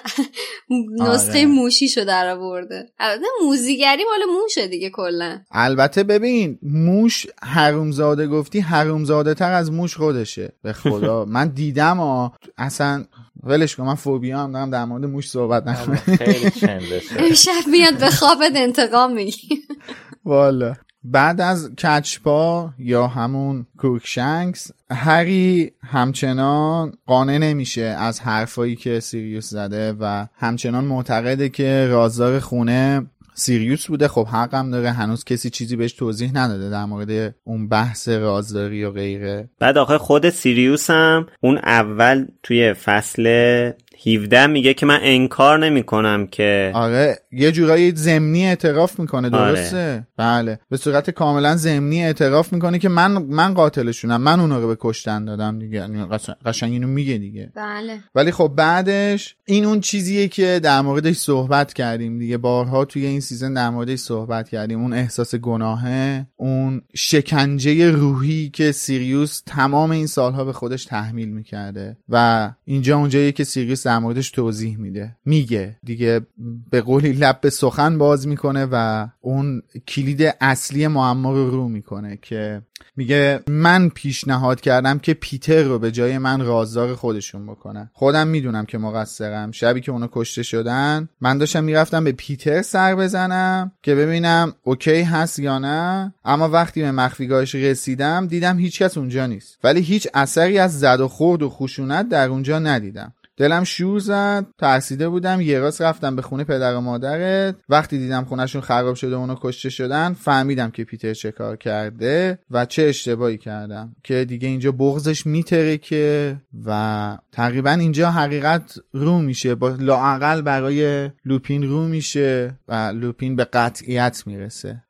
نسخه آره. موشیشو در آورده. البته موزیگری مال موشه دیگه کلا. البته ببین موش حرومزاده گفتی حرومزاده تر از موش خودشه. به خدا. من دیدم ها اصلا ولش کن من فوبیا هم دارم در مورد موش صحبت نکنم. امشب میاد به خوابت انتقام میگی والا. بعد از کج‌پا یا همون کروکشنکس هری همچنان قانع نمیشه از حرفایی که سیریوس زده و همچنان معتقده که رازدار خونه سیریوس بوده. خب حقم داره هنوز کسی چیزی بهش توضیح نداده در مورد اون بحث رازداری و غیره. بعد آخه خود سیریوس هم اون اول توی فصل 17 میگه که من انکار نمی کنم که آره یه جورایی ضمنی اعتراف می‌کنه آره. درسته؟ بله. به صورت کاملا ضمنی اعتراف می‌کنه که من من قاتلشونم. من اونا رو به کشتن دادم دیگه. یعنی قش- قشنگ اینو میگه دیگه. بله. ولی خب بعدش این اون چیزیه که در موردش صحبت کردیم دیگه. بارها توی این season در موردش صحبت کردیم. اون احساس گناهه اون شکنجه روحی که سیریوس تمام این سالها به خودش تحمیل می‌کرده. و اینجا اونجاییه که سیریوس در موردش توضیح میده. میگه. دیگه به قولی لب به سخن باز می‌کنه و اون کلید اصلی معما رو رو می‌کنه که میگه من پیشنهاد کردم که پیتر رو به جای من رازدار خودشون بکنن. خودم می‌دونم که مقصرم. شبی که اونا کشته شدن من داشتم می‌رفتم به پیتر سر بزنم که ببینم OK هست یا نه. اما وقتی به مخفیگاهش رسیدم دیدم هیچکس اونجا نیست. ولی هیچ اثری از زد و خورد و خشونت در اونجا ندیدم. دلم شور زد ترسیده بودم یه راست رفتم به خونه پدر و مادرت. وقتی دیدم خونشون خراب شده و اونا کشته شدن فهمیدم که پیتر چه کار کرده و چه اشتباهی کردم. که دیگه اینجا بغزش میترکه و تقریبا اینجا حقیقت رو میشه. با لاعقل برای لوپین رو میشه و لوپین به قطعیت می‌رسه.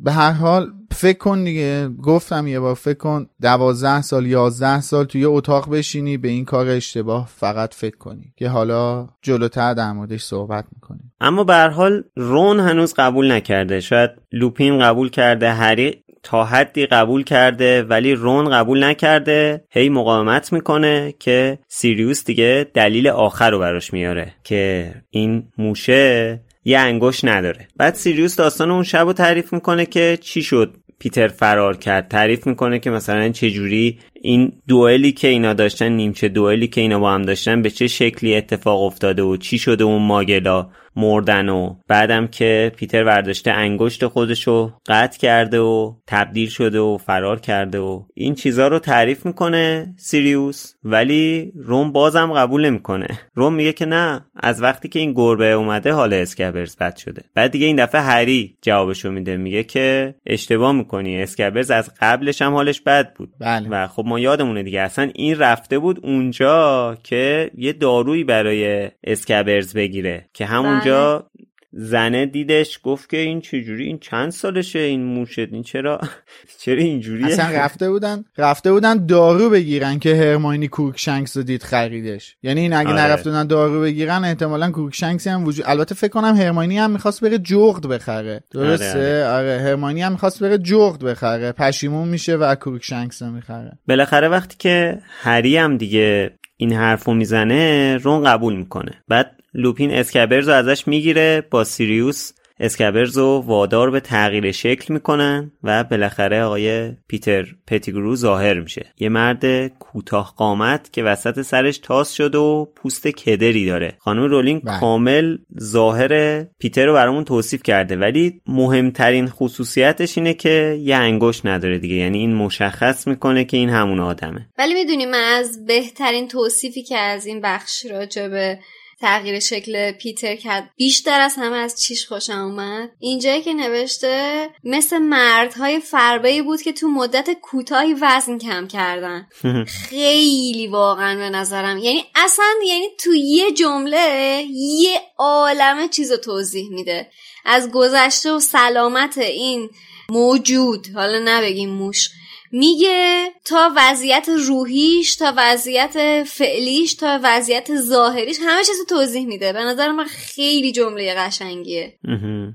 به هر حال فکر کن دیگه گفتم یه بار فکر کن دوازده سال یازده سال توی اتاق بشینی به این کار اشتباه فقط فکر کنی که حالا جلوتر در موردش صحبت می‌کنیم. اما به حال رون هنوز قبول نکرده. شاید لوپین قبول کرده هری تا حدی قبول کرده ولی رون قبول نکرده. هی مقاومت می‌کنه که سیریوس دیگه دلیل آخر رو براش میاره که این موشه یه انگوش نداره. بعد سیریوس داستان اون شب رو تعریف می‌کنه که چی شد پیتر فرار کرد. تعریف می‌کنه که مثلا چجوری این دوئلی که اینا داشتن نیمچه دوئلی که اینا با هم داشتن به چه شکلی اتفاق افتاده و چی شده اون ماگلا مردن و بعدم که پیتر ورداشته انگشت خودشو قطع کرده و تبدیل شده و فرار کرده و این چیزا رو تعریف می‌کنه سیریوس ولی روم بازم قبول نمی‌کنه. روم میگه که نه از وقتی که این گربه اومده حال اسکبرز بد شده. بعد دیگه این دفعه هری جوابشو میده میگه که اشتباه می‌کنی اسکبرز از قبلش هم حالش بد بود. بله. و خب ما یادمونه دیگه. اصلا این رفته بود اونجا که یه دارویی برای اسکبرز بگیره که همونجا زنه دیدش گفت که این چجوری؟ این چند سالشه این موشت؟ این چرا؟ چرا اینجوریه؟ اصلا رفته بودن رفته بودن دارو بگیرن که هرماینی کورکشنکس رو دید خریدش. یعنی این اگه آره. نرفته بودن دارو بگیرن احتمالا کورکشنکسی هم وجود البته فکر کنم هرماینی هم می‌خواست بره جغد بخره. درسته؟ آره، آره, هرماینی هم می‌خواست بره جغد بخره. پشیمون میشه و کورکشنکس رو می‌خره. بالاخره وقتی که هری هم دیگه این حرفو می‌زنه رون قبول می‌کنه. بعد لوپین اسکبرز رو ازش می‌گیره با سیریوس. اسکبرز رو وادار به تغییر شکل می‌کنن و بالاخره آقای پیتر پتیگرو ظاهر میشه. یه مرد کوتاه قامت که وسط سرش تاس شده و پوست کدری داره. خانم رولینگ بله. کامل ظاهر پیتر رو برامون توصیف کرده. ولی مهمترین خصوصیتش اینه که یه انگشت نداره دیگه. یعنی این مشخص می‌کنه که این همون آدمه. ولی می‌دونی من از بهترین توصیفی که از این بخش راجع به تغییر شکل پیتر کرد. بیشتر از همه از چیش خوشم اومد. اینجایی که نوشته مثل مردهای فربهی بود که تو مدت کوتاهی وزن کم کردن. خیلی واقعا به نظرم. یعنی اصلا یعنی تو یه جمله یه عالمه چیز رو توضیح میده. از گذشته و سلامت این موجود حالا نبگیم موش میگه تا وضعیت روحیش تا وضعیت فعلیش تا وضعیت ظاهریش همه چیز توضیح میده. به نظر من خیلی جمله قشنگیه.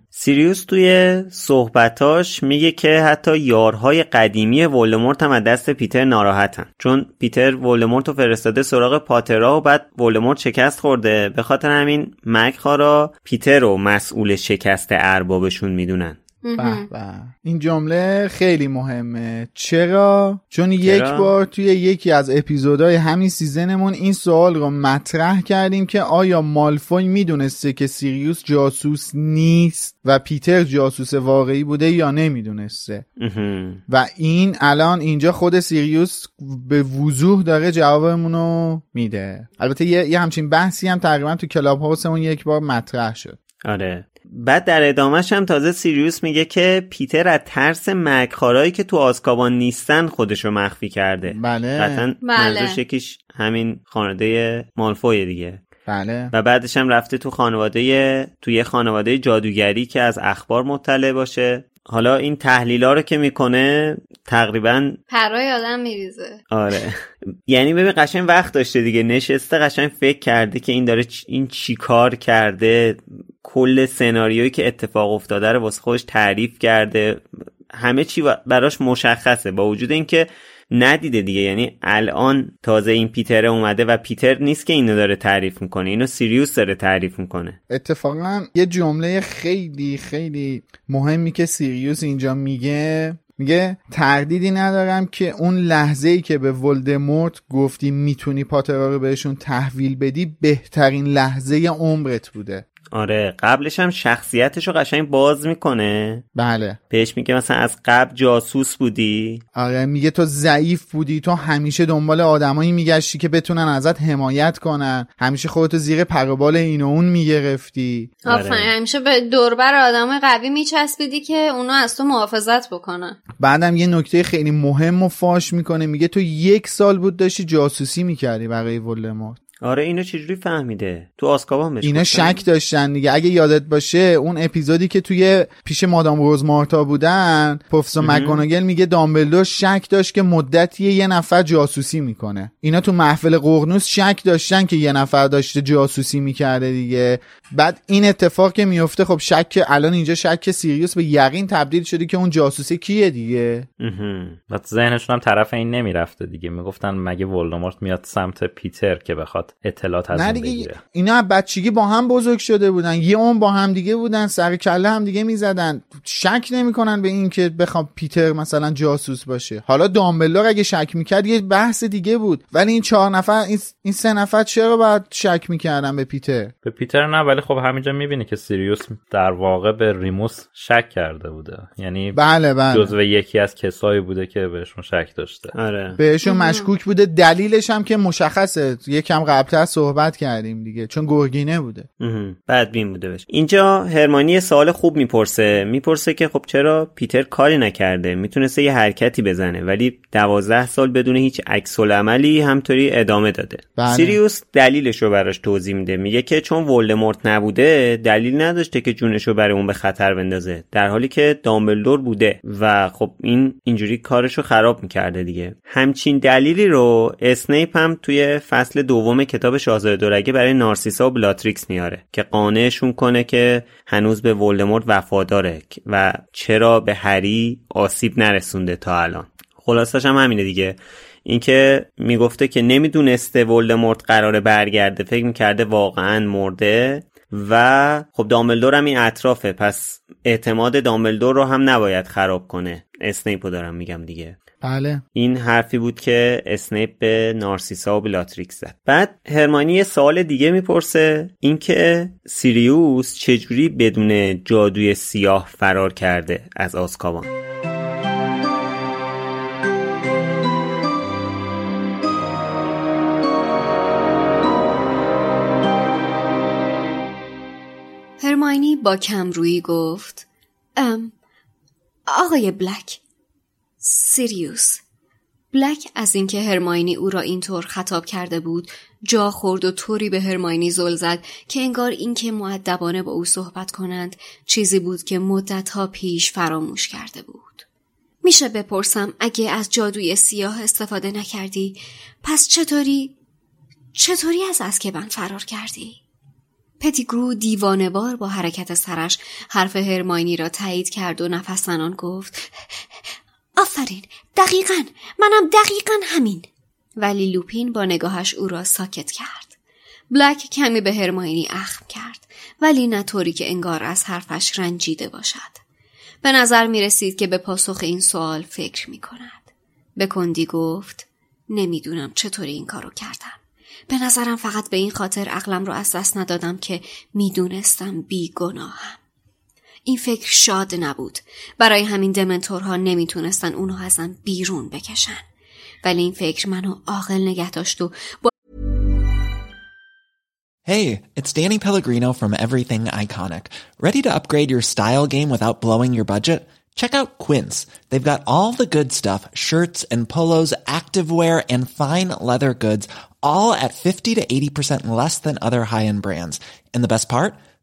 سیریوس توی صحبتاش میگه که حتی یارهای قدیمی ولدمورت هم از دست پیتر ناراحتن. چون پیتر ولدمورت رو فرستاده سراغ پاترا و بعد ولدمورت شکست خورده. به خاطر همین مکخارا پیتر رو مسئول شکست اربابشون می‌دونن. به به. این جمله خیلی مهمه. چرا؟ چون یک چرا؟ بار توی یکی از اپیزودهای همین season مون این سوال رو مطرح کردیم که آیا مالفوی می‌دونسته که سیریوس جاسوس نیست و پیتر جاسوس واقعی بوده یا نمی‌دونسته. و این الان اینجا خود سیریوس به وضوح داره جوابمونو میده. البته یه, یه همچین بحثی هم تقریبا تو کلاب هاوسمون یک بار مطرح شد. آره. بعد در ادامهش هم تازه سیریوس میگه که پیتر از ترس مرگخوارایی که تو آزکابان نیستن خودشو مخفی کرده. بله. قطعا بله. منظورش یکیش همین خانواده مالفوی دیگه. بله. و بعدش هم رفته تو خانواده توی خانواده جادوگری که از اخبار مطلع باشه. حالا این تحلیلا رو که می‌کنه تقریبا پرای آدم میریزه. آره. یعنی ببین قشنگ وقت داشته دیگه. نشسته قشنگ فکر کرده که این داره چ- این چی کار کرده. کل سناریویی که اتفاق افتاده رو واسه خودش تعریف کرده. همه چی براش مشخصه. با وجود اینکه ندیده دیگه. یعنی الان تازه این پیتر اومده و پیتر نیست که اینو داره تعریف می‌کنه. اینو سیریوس داره تعریف می‌کنه. اتفاقا یه جمله خیلی خیلی مهمی که سیریوس اینجا میگه میگه تردیدی ندارم که اون لحظه ای که به ولدمورت گفتی می‌تونی پاترا رو بهشون تحویل بدی بهترین لحظه عمرت بوده. آره قبلش هم شخصیتش رو قشنگ باز می‌کنه. بله. بهش میگه مثلا از قبل جاسوس بودی. آره میگه تو ضعیف بودی تو همیشه دنبال آدمایی میگشتی که بتونن ازت حمایت کنن. همیشه خودتو زیر پروبال این و اون می‌گرفتی. آره. آفرین همیشه به دوربر آدم قوی میچسبیدی که اونا از تو محافظت بکنن. بعدم یه نکته خیلی مهم و فاش می‌کنه میگه تو یک سال بود داشتی جاسوسی می‌کردی برای ولدمورت. آره اینو چجوری فهمیده؟ تو آسکابان اینا؟ شک داشتن دیگه. اگه یادت باشه اون اپیزودی که توی پیش مادام روزمارتا بودن پروفسور مکگوناگل میگه دامبلدور شک داشت که مدتی یه نفر جاسوسی می‌کنه. اینا تو محفل قرنوس شک داشتن که یه نفر داشته جاسوسی می‌کرده دیگه. بعد این اتفاق که میفته خب شک الان اینجا شک سیریوس به یقین تبدیل شده که اون جاسوسی کیه دیگه؟ تو ذهنشون هم طرف این نمی‌رفته دیگه. می‌گفتن مگه ولدمورت میاد سمت پیتر که بخواد اطلاعات از نه دیگه اینا از بچگی با هم بزرگ شده بودن. یه اون با هم دیگه بودن سر کله هم دیگه می‌زدن. شک نمی‌کنن به این که بخوام پیتر مثلا جاسوس باشه. حالا دامبلور اگه شک می‌کرد یه بحث دیگه بود. ولی این چهار نفر این, این سه نفر چرا باید شک می‌کردن به پیتر؟ به پیتر نه ولی خب همینجا می‌بینی که سیریوس در واقع به ریموس شک کرده بوده. یعنی بله بله. جزو یکی از کسایی بوده که بهشون شک داشته. آره. بهشون مشکوک بوده. دلیلش هم که مشخصه. یکم قبلتر صحبت کردیم دیگه چون گرگینه بوده. مهم. بدبین بوده بشه. اینجا هرماینی سوال خوب می‌پرسه. می‌پرسه که خب چرا پیتر کاری نکرده؟ می‌تونسته یه حرکتی بزنه ولی دوازده سال بدون هیچ عکس‌العملی همینطوری ادامه داده. بله. سیریوس دلیلش رو براش توضیح میده. میگه که چون ولدمورت نبوده دلیل نداشته که جونش رو برای اون به خطر بندازه. در حالی که دامبلدور بوده و خب این اینجوری کارش رو خراب می‌کرده دیگه. همچین دلیلی رو اسنیپ هم توی فصل دوم کتاب شاهزاده دورگه برای نارسیسا و بلاتریکس میاره که قانعشون کنه که هنوز به ولدمورت وفاداره و چرا به هری آسیب نرسونده تا الان. خلاصش هم همینه دیگه. اینکه می‌گفته که نمی‌دونسته ولدمورت قراره برگرده فکر می‌کرده واقعا مرده و خب دامبلدور هم این اطرافه پس اعتماد دامبلدور رو هم نباید خراب کنه. اسنیپ رو دارم میگم دیگه. بله. این حرفی بود که اسنیپ به نارسیسا و بلاتریکس زد. بعد هرماینی یه سوال دیگه می‌پرسه اینکه سیریوس چجوری بدون جادوی سیاه فرار کرده از آزکابان هرماینی با کمرویی گفت ام آقای بلک سیریوس. بلک از اینکه هرماینی او را اینطور خطاب کرده بود جا خورد و طوری به هرماینی زل زد که انگار اینکه معدبانه با او صحبت کنند چیزی بود که مدتها پیش فراموش کرده بود. میشه بپرسم اگه از جادوی سیاه استفاده نکردی پس چطوری؟ چطوری از اسکبن فرار کردی؟ پتیگرو دیوانوار با حرکت سرش حرف هرماینی را تایید کرد و نفس زنان گفت آفرین دقیقا منم دقیقا همین ولی لوپین با نگاهش او را ساکت کرد بلک کمی به هرماینی اخم کرد ولی نه طوری که انگار از حرفش رنجیده باشد به نظر می رسید که به پاسخ این سوال فکر می کند. به کندی گفت نمی‌دونم چطوری این کارو کردم. به نظرم فقط به این خاطر عقلم رو از دست ندادم که می‌دونستم بیگناهم. این فکر شاد نبود. برای همین دمنتورها نمیتونستن اونو ازم بیرون بکشن. ولی این فکر منو عاقل نگه داشت و با Hey, it's Danny Pellegrino from Everything Iconic. Ready to upgrade your style game without blowing your budget? Check out Quince. They've got all the good stuff, shirts and polos, activewear and fine leather goods, all at 50 to 80% less than other high-end brands. And the best part?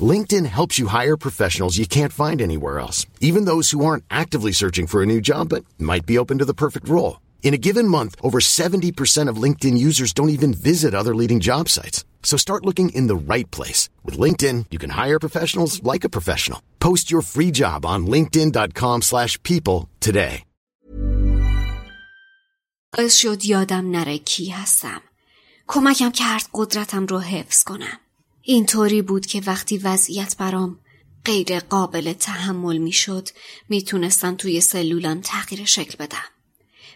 LinkedIn helps you hire professionals you can't find anywhere else, even those who aren't actively searching for a new job but might be open to the perfect role. In a given month, over 70% of LinkedIn users don't even visit other leading job sites. So start looking in the right place. With LinkedIn, you can hire professionals like a professional. Post your free job on linkedin.com slash people today. باعث شد یادم نره کی هستم. کمکم کرد قدرتم رو حفظ کنم. اینطوری بود که وقتی وضعیت برام غیر قابل تحمل می‌شد می‌تونستم توی سلولم تغییر شکل بدم.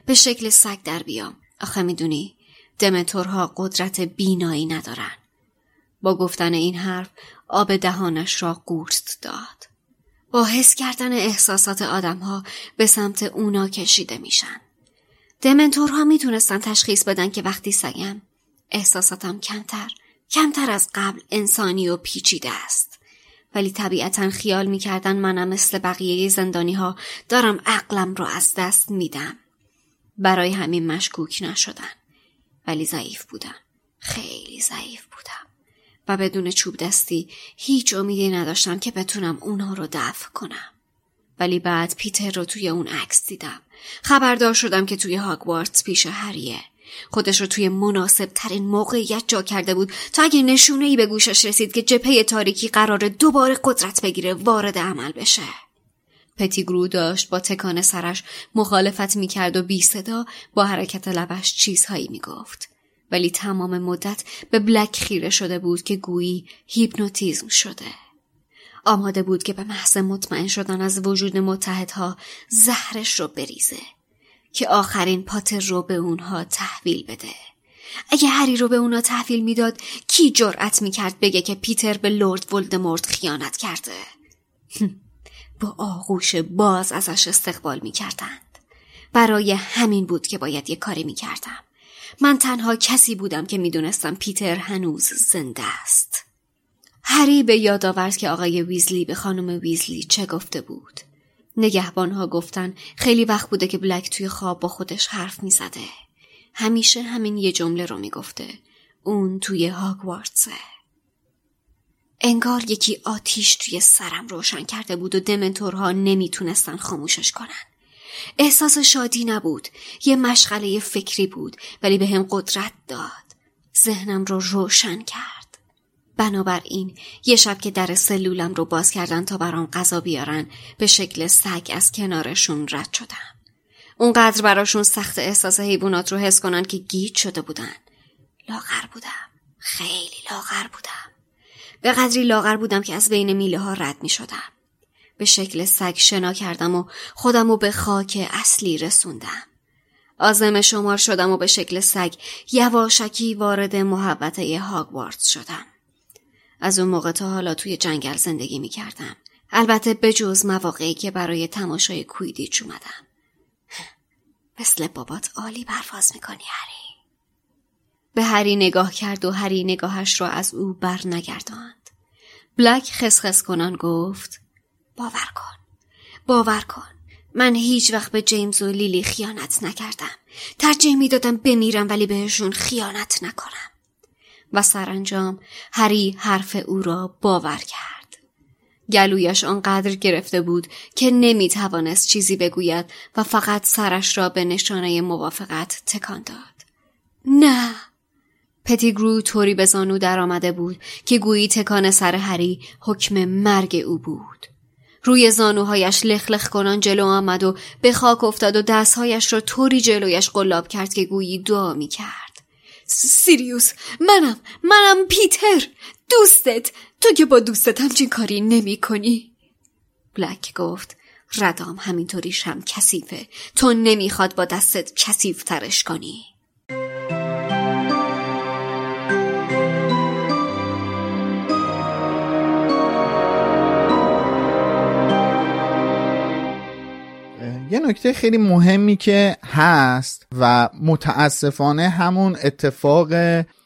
به شکل سگ در بیام. آخه می‌دونی دمتورها قدرت بینایی ندارن. با گفتن این حرف آب دهانش را قورت داد. با حس کردن احساسات آدمها به سمت اونا کشیده میشن. دمنتورها می‌تونستن تشخیص بدن که وقتی سگم احساساتم کمتر کمتر از قبل انسانی و پیچیده است. ولی طبیعتا خیال می‌کردن منم مثل بقیه زندانی ها دارم عقلم رو از دست میدم. برای همین مشکوک نشدن. ولی ضعیف بودم. خیلی ضعیف بودم. و بدون چوب دستی هیچ امیدی نداشتم که بتونم اونها رو دفع کنم. ولی بعد پیتر رو توی اون عکس دیدم. خبردار شدم که توی هاگوارتس پیش هریه. خودش رو توی مناسب ترین موقعیت جا کرده بود تا اگه نشونه ای به گوشش رسید که جپه تاریکی قرار دوباره قدرت بگیره وارد عمل بشه. پتیگرو داشت با تکان سرش مخالفت می‌کرد و بی صدا با حرکت لبش چیزهایی می‌گفت. ولی تمام مدت به بلک خیره شده بود که گویی هیپنوتیزم شده. آماده بود که به محض مطمئن شدن از وجود متحدها زهرش رو بریزه که آخرین پاتر رو به اونها تحویل بده. اگه هری رو به اونا تحویل می‌داد کی جرأت می‌کرد بگه که پیتر به لورد ولدمورت خیانت کرده؟ با آغوش باز ازش استقبال می‌کردند. برای همین بود که باید یه کاری می‌کردم. من تنها کسی بودم که می‌دونستم پیتر هنوز زنده است. هری به یاد آورد که آقای ویزلی به خانم ویزلی چه گفته بود. نگهبانها گفتن خیلی وقت بوده که بلک توی خواب با خودش حرف می‌زده. همیشه همین یه جمله رو می‌گفته. اون توی هاگوارتسه. انگار یکی آتیش توی سرم روشن کرده بود و دمنتورها نمی‌تونستن خاموشش کنن. احساس شادی نبود. یه مشغله فکری بود ولی به هم قدرت داد. ذهنم رو روشن کرد. بنابراین یه شب که در سلولم رو باز کردن تا برام غذا بیارن به شکل سگ از کنارشون رد شدم. اونقدر براشون سخت احساس حیوانات رو حس کنن که گیج شده بودن. لاغر بودم. خیلی لاغر بودم. به قدری لاغر بودم که از بین میله ها رد می شدم. به شکل سگ شنا کردم و خودم رو به خاک اصلی رسوندم. آزم شمار شدم و به شکل سگ یواشکی وارد محبته هاگوارتس شدم. از اون موقع تا حالا توی جنگل زندگی می کردم. البته به جز مواقعی که برای تماشای کویدیچ اومدم. مثل بابات عالی پرواز می‌کنی هری. به هری نگاه کرد و هری نگاهش را از او بر نگرداند. بلک خسخس کنان گفت باور کن. باور کن. من هیچ وقت به جیمز و لیلی خیانت نکردم. ترجیح می‌دادم بمیرم ولی بهشون خیانت نکنم. و سرانجام هری حرف او را باور کرد. گلویش آنقدر گرفته بود که نمی توانست چیزی بگوید و فقط سرش را به نشانه موافقت تکان داد. نه پتیگرو طوری به زانو درآمده بود که گویی تکان سر هری حکم مرگ او بود. روی زانوهایش لخلخ کنان جلو آمد و به خاک افتاد و دستهایش را طوری جلویش قلاب کرد که گویی دعا می کرد. سیریوس منم منم پیتر دوستت. تو که با دوستت همچین کاری نمی کنی. بلک گفت ردام همینطوریش هم کثیفه. تو نمی‌خواد با دستت کثیف ترش کنی. یه نکته خیلی مهمی که هست و متاسفانه همون اتفاق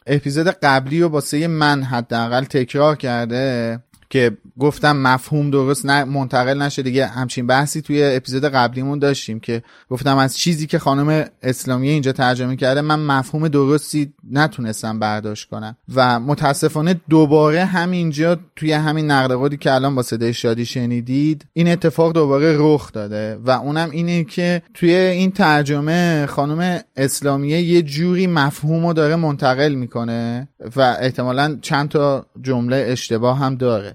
اپیزود قبلی و باسه من حداقل تکرار کرده که گفتم مفهوم درست نه منتقل نشه دیگه. همچین بحثی توی اپیزود قبلیمون داشتیم که گفتم از چیزی که خانم اسلامی اینجا ترجمه کرده من مفهوم درستی نتونستم برداشت کنم. و متاسفانه دوباره همینجا توی همین نقد که الان با صدای شادی شنیدید این اتفاق دوباره رخ داده. و اونم اینه که توی این ترجمه خانم اسلامیه یه جوری مفهوم رو داره منتقل می‌کنه و احتمالا چند تا جمله اشتباه هم داره.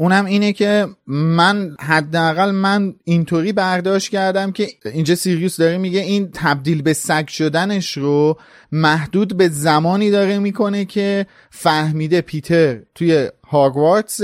اونم اینه که من حداقل من اینطوری برداشت کردم که اینجا سیریوس داره میگه این تبدیل به سگ شدنش رو محدود به زمانی داره می‌کنه که فهمیده پیتر توی هاگوارتس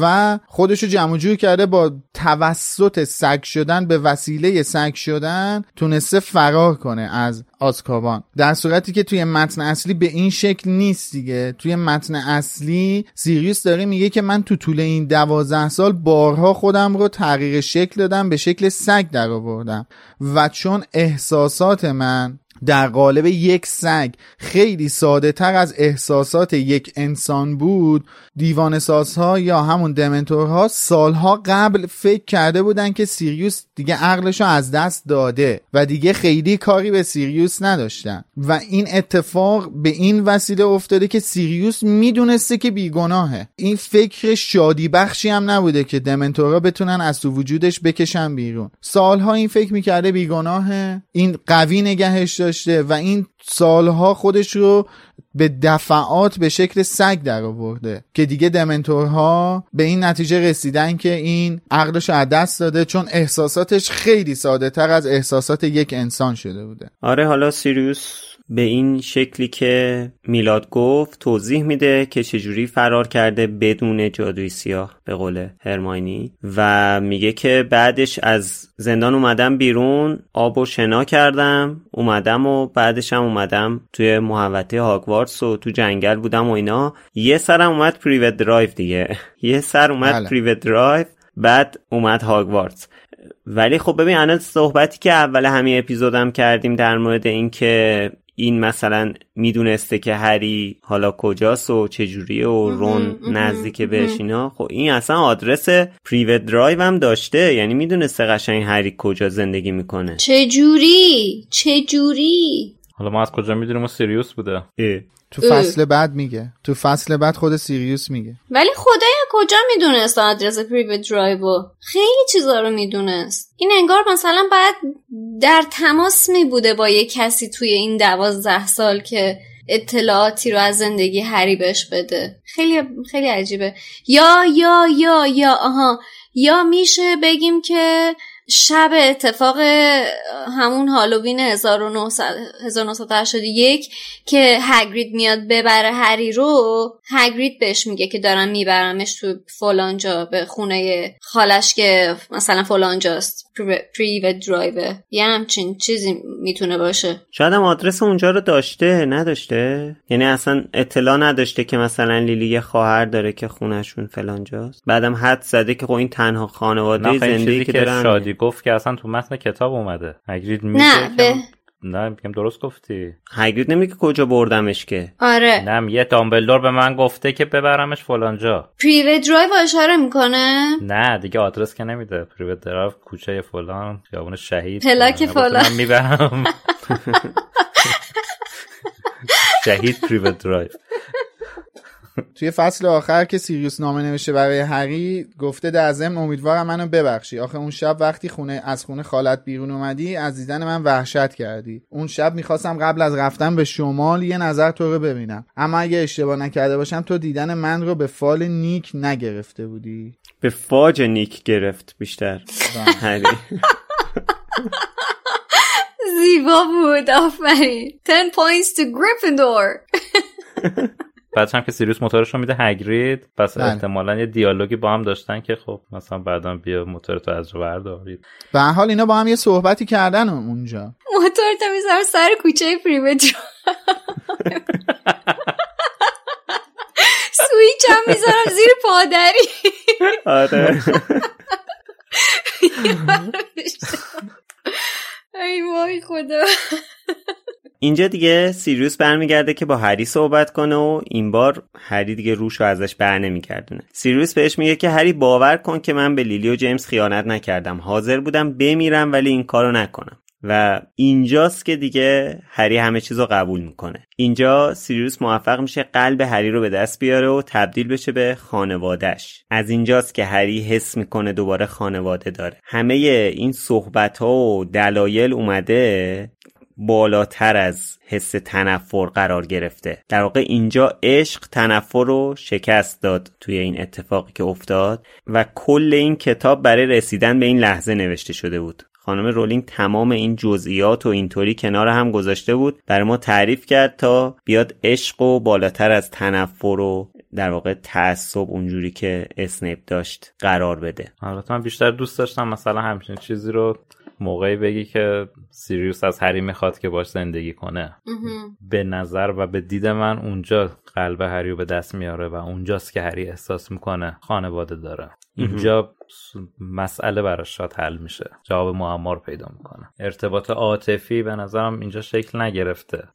و خودش رو جمع جور کرده با توسط سگ شدن به وسیله سگ شدن تونسته فرار کنه از آزکابان. در صورتی که توی متن اصلی به این شکل نیست دیگه. توی متن اصلی سیریوس داره میگه که من تو طول این دوازده سال بارها خودم رو تغییر شکل دادم به شکل سگ در آوردم و چون احساسات من در قالب یک سگ خیلی ساده تر از احساسات یک انسان بود دیوان سازها یا همون دمنتورها سالها قبل فکر کرده بودن که سیریوس دیگه عقلشو از دست داده و دیگه خیلی کاری به سیریوس نداشتن. و این اتفاق به این وسیله افتاده که سیریوس می‌دونسته که بیگناهه. این فکر شادی بخشی هم نبوده که دمنتورها بتونن از تو وجودش بکشن بیرون. سالها این فکر می‌کرده بیگناهه. این قوی نگهش داشته و این سالها خودش رو به دفعات به شکل سگ در آورده که دیگه دمنتورها به این نتیجه رسیدن که این عقلش از دست داده چون احساساتش خیلی ساده تر از احساسات یک انسان شده بوده. آره حالا سیریوس به این شکلی که میلاد گفت توضیح میده که چجوری فرار کرده بدون جادوی سیاه به قول هرماینی و میگه که بعدش از زندان اومدم بیرون آب و شنا کردم اومدم و بعدش هم اومدم توی محوطه هاگوارتس و تو جنگل بودم و اینا. یه سرم اومد پریوت درایو دیگه. یه سر اومد بله. پریوت درایو بعد اومد هاگوارتس. ولی خب ببین الان صحبتی که اول همین اپیزودم کردیم در مورد اینکه این مثلا می‌دونسته که هری حالا کجاست و چجوریه و رون نزدیک بهش اینا خب این اصلا آدرس پریوت درایو هم داشته یعنی می‌دونسته قشنگ هری کجا زندگی می‌کنه. چجوری؟ چجوری؟ حالا ما از کجا می‌دونیم؟ و سیریوس بوده. تو فصل بعد میگه. تو فصل بعد خود سیریوس میگه. ولی خدای کجا می‌دونست آدرس پریوت درایو خیلی چیزا رو می‌دونست. این انگار مثلا بعد در تماس میبوده با یه کسی توی این دوازده سال که اطلاعاتی رو از زندگی هری بهش بده. خیلی خیلی عجیبه. یا یا یا یا آها. یا میشه بگیم که شب اتفاق همون هالووین 1981 که هگرید میاد ببره هری رو هگرید بهش میگه که دارم میبرمش تو فلانجا به خونه خالش که مثلا فلانجاست. پری و درایو یه همچین چیزی می‌تونه باشه. شاید هم آدرس اونجا رو داشته نداشته؟ یعنی اصلا اطلاع نداشته که مثلا لیلی یه خواهر داره که خونهشون فلانجاست بعدم حد زده که خب این تنها خانواده زندگی که دارن شادی گفت که اصلا تو متن کتاب اومده. میگه نه به نه میگم درست گفتی. هگرید نمیگه کجا بردمش که. آره. نه یه دامبلدور به من گفته که ببرمش فلانجا. پریوت درایو اشاره می‌کنه؟ نه دیگه آدرس که نمیده. پریوت درایو کوچه فلان خیابون شهید. پلاک فلان. من می‌برم. شهید پریوت درایو. توی فصل آخر که سیریوس نامه نوشته برای هری گفته در ضمن امیدوارم منو ببخشی. آخه اون شب وقتی خونه از خونه خالت بیرون اومدی از دیدن من وحشت کردی. اون شب می‌خواستم قبل از رفتن به شمال یه نظر تو رو ببینم. اما اگه اشتباه نکرده باشم تو دیدن من رو به فال نیک نگرفته بودی. به فاج نیک گرفت بیشتر. هری. زیبا بود آفرین. 10 points to Gryffindor. بعدش هم که سیریوس موتورش رو میده هگرید پس بله. احتمالا یه دیالوگی با هم داشتن که خب مثلا بعدا بیا موتور تو از رو بردارید. به هر حال اینا با هم یه صحبتی کردن اونجا. موتور تا می‌ذارم سر کوچه پریمترو سوییچ هم می‌ذارم زیر پادری. آره. ای وای خدا. اینجا دیگه سیریوس برمیگرده که با هری صحبت کنه و این بار هری دیگه روش رو ازش بر نمیگردونه سیریوس بهش میگه که هری باور کن که من به لیلی و جیمز خیانت نکردم. حاضر بودم بمیرم ولی این کارو نکنم. و اینجاست که دیگه هری همه چیز رو قبول می‌کنه. اینجا سیریوس موفق میشه قلب هری رو به دست بیاره و تبدیل بشه به خانوادهش از اینجاست که هری حس می‌کنه دوباره خانواده داره. همه این صحبت ها و دلایل اومده بالاتر از حس تنفر قرار گرفته. در واقع اینجا عشق تنفر رو شکست داد توی این اتفاقی که افتاد و کل این کتاب برای رسیدن به این لحظه نوشته شده بود. خانم رولینگ تمام این جزئیات و اینطوری کنار هم گذاشته بود. برای ما تعریف کرد تا بیاد عشق و بالاتر از تنفر و در واقع تعصب اونجوری که اسنیپ داشت قرار بده. البته من بیشتر دوست داشتم مثلا همچین چیزی رو موقعی بگی که سیریوس از هری می‌خواد که باش زندگی کنه. به نظر و به دید من اونجا قلب هری رو به دست میاره و اونجاست که هری احساس می‌کنه خانواده داره. اینجا مسئله براش شاید حل میشه. جواب معما رو پیدا می‌کنه. ارتباط عاطفی به نظرم اینجا شکل نگرفته.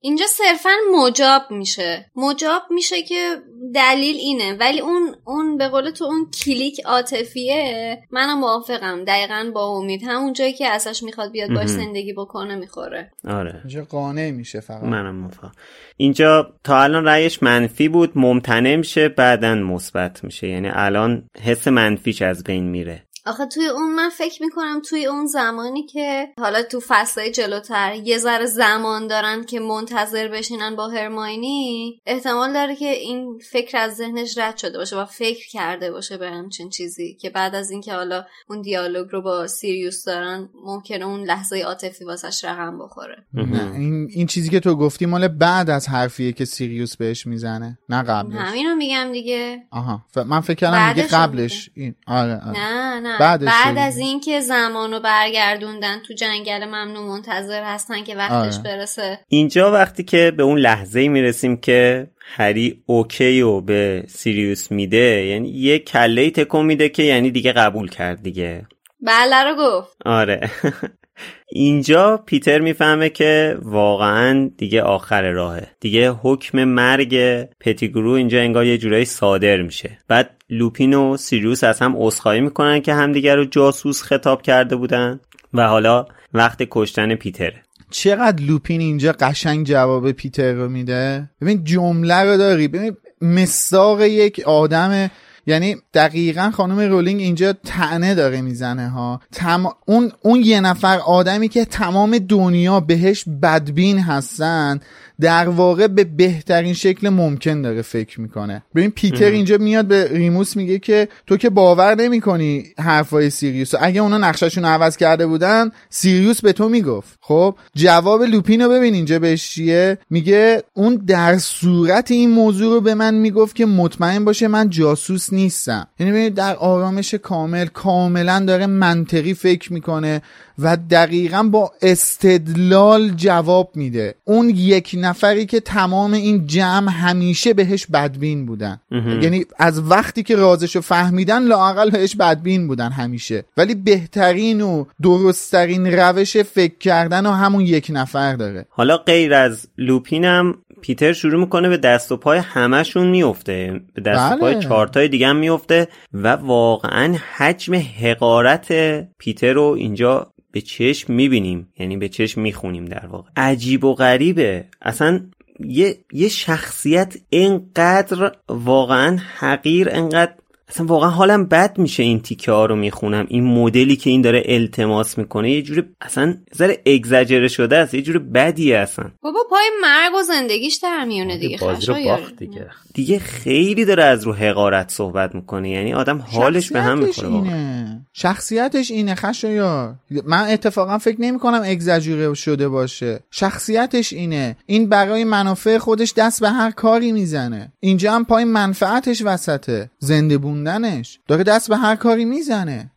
اینجا صرفا مجاب میشه. مجاب میشه که دلیل اینه. ولی اون اون به قول تو اون کلیک عاطفیه منم موافقم. دقیقا با امید. همون جایی که ازش می‌خواد بیاد باش زندگی بکنه می‌خوره. آره. اینجا قانع میشه فقط. منم موافقم. اینجا تا الان رأیش منفی بود ممتنع میشه بعدا مثبت میشه. یعنی الان حس منفیش از بین میره. آخه توی اون من فکر می‌کنم توی اون زمانی که حالا تو فصلهای جلوتر یه ذره زمان دارن که منتظر بشینن با هرماینی احتمال داره که این فکر از ذهنش رد شده باشه و فکر کرده باشه به همچین چیزی که بعد از اینکه حالا اون دیالوگ رو با سیریوس دارن ممکنه اون لحظه عاطفی واسش رقم بخوره. نه این, این چیزی که تو گفتی مال بعد از حرفیه که سیریوس بهش می‌زنه نه قبلش. همین رو میگم دیگه. آها ف... من فکر کردم میگه قبلش. این آره, آره. نه نه بعدش بعد. از اینکه زمانو برگردوندن تو جنگل ممنوع منتظر هستن که وقتش آره. برسه اینجا وقتی که به اون لحظه می‌رسیم که هری اوکی و به سیریوس میده یعنی یه کله تکون میده که یعنی دیگه قبول کرد دیگه بله رو گفت آره اینجا پیتر می‌فهمه که واقعا دیگه آخر راهه. دیگه حکم مرگ پتیگرو اینجا انگار یه جورایی صادر میشه. بعد لوپین و سیریوس از هم عذرخواهی می‌کنن که همدیگه رو جاسوس خطاب کرده بودن و حالا وقت کشتن پیتره. چقدر لوپین اینجا قشنگ جواب پیتر رو میده؟ ببین جمله رو داری. ببین مصداق یک آدم یعنی دقیقا خانم رولینگ اینجا طعنه داره می‌زنه ها. تم... اون اون یه نفر آدمی که تمام دنیا بهش بدبین هستن. در واقع به بهترین شکل ممکن داره فکر می‌کنه. ببین پیتر اینجا میاد به ریموس میگه که تو که باور نمی‌کنی حرفای سیریوس. اگه اونا نقششون رو عوض کرده بودن سیریوس به تو می‌گفت. خب جواب لوپین رو ببین اینجا بهش چیه. میگه اون در صورت این موضوع رو به من می‌گفت که مطمئن باشه من جاسوس نیستم. یعنی ببینید در آرامش کامل کاملا داره منطقی فکر می‌کنه. و دقیقا با استدلال جواب میده. اون یک نفری که تمام این جمع همیشه بهش بدبین بودن. یعنی از وقتی که رازشو فهمیدن لاقل بهش بدبین بودن همیشه. ولی بهترین و درستترین روش فکر کردن و همون یک نفر داره. حالا غیر از لوپینم پیتر شروع می‌کنه به دست و پای همشون میفته به دست و پای بله. چارتای دیگه هم میفته و واقعا حجم حقارت پیتر رو اینجا به چشم می‌بینیم یعنی به چشم می‌خونیم در واقع. عجیب و غریبه. اصلا یه یه شخصیت اینقدر واقعا حقیر انقدر اصلا واقعا حالم بد میشه این تیکه ها رو می‌خونم. این مدلی که این داره التماس می‌کنه یه جور اصلا ذره اگزاجره شده است یه جور بدیه اصلا. بابا پای مرگ و زندگیش در میونه دیگه بازی رو. باخت دیگه. دیگه خیلی داره از رو حقارت صحبت می‌کنه. یعنی آدم حالش به هم شخصیتش می‌خوره واقعا. اینه. شخصیتش اینه خشایار. من اتفاقا فکر نمی کنم اگزاجوره شده باشه. شخصیتش اینه. این برای منافع خودش دست به هر کاری می‌زنه. اینجا هم پای منفعتش وسطه. زنده بوندنش داره دست به هر کاری می‌زنه.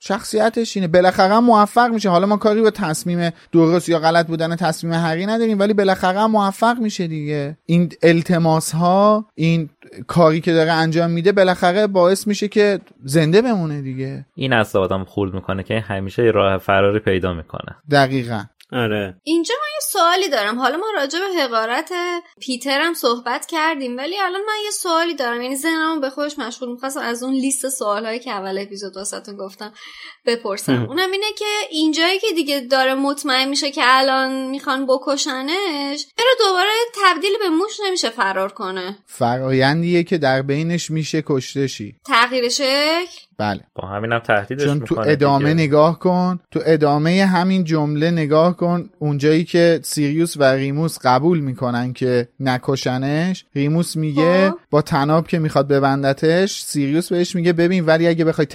شخصیتش اینه. بالاخره موفق میشه. حالا ما کاری به تصمیم درست یا غلط بودن تصمیم هری نداریم ولی بالاخره موفق میشه دیگه. این التماس ها این کاری که داره انجام میده بالاخره باعث میشه که زنده بمونه دیگه. این از آدم خورد می‌کنه که همیشه راه فراری پیدا می‌کنه. دقیقا. آره. اینجا من یه سوالی دارم. حالا ما راجع به حقارت پیتر هم صحبت کردیم ولی الان من یه سوالی دارم. یعنی ذهنمو به خودش مشغول می‌خواستم از اون لیست سوالهایی که اول اپیزود واسهتون گفتم. بپرسم اونم اینه که اینجایی که دیگه داره مطمئن میشه که الان می‌خوان بکشنش چرا دوباره تبدیل به موش نمیشه فرار کنه فرایندیه که در بینش میشه کشته شی تغییر شکل بله با همینم تهدیدش چون تو ادامه دیگه. نگاه کن تو ادامه همین جمله نگاه کن اونجایی که سیریوس و ریموس قبول می‌کنن که نکشنش ریموس میگه خب. با طناب که می‌خواد ببندتش سیریوس بهش میگه ببین ولی اگه بخوای.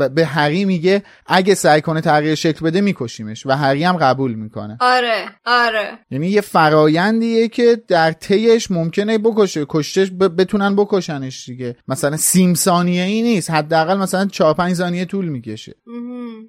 ب- به هری میگه اگه سعی کنه تغییر شکل بده میکشیمش و هری هم قبول می‌کنه. آره آره. یعنی یه فرایندیه که در طیش ممکنه بکشه کشتش ب... بتونن بکشنش دیگه. مثلا سیم ثانیه ای نیست حداقل مثلا 4 5 ثانیه طول می‌کشه.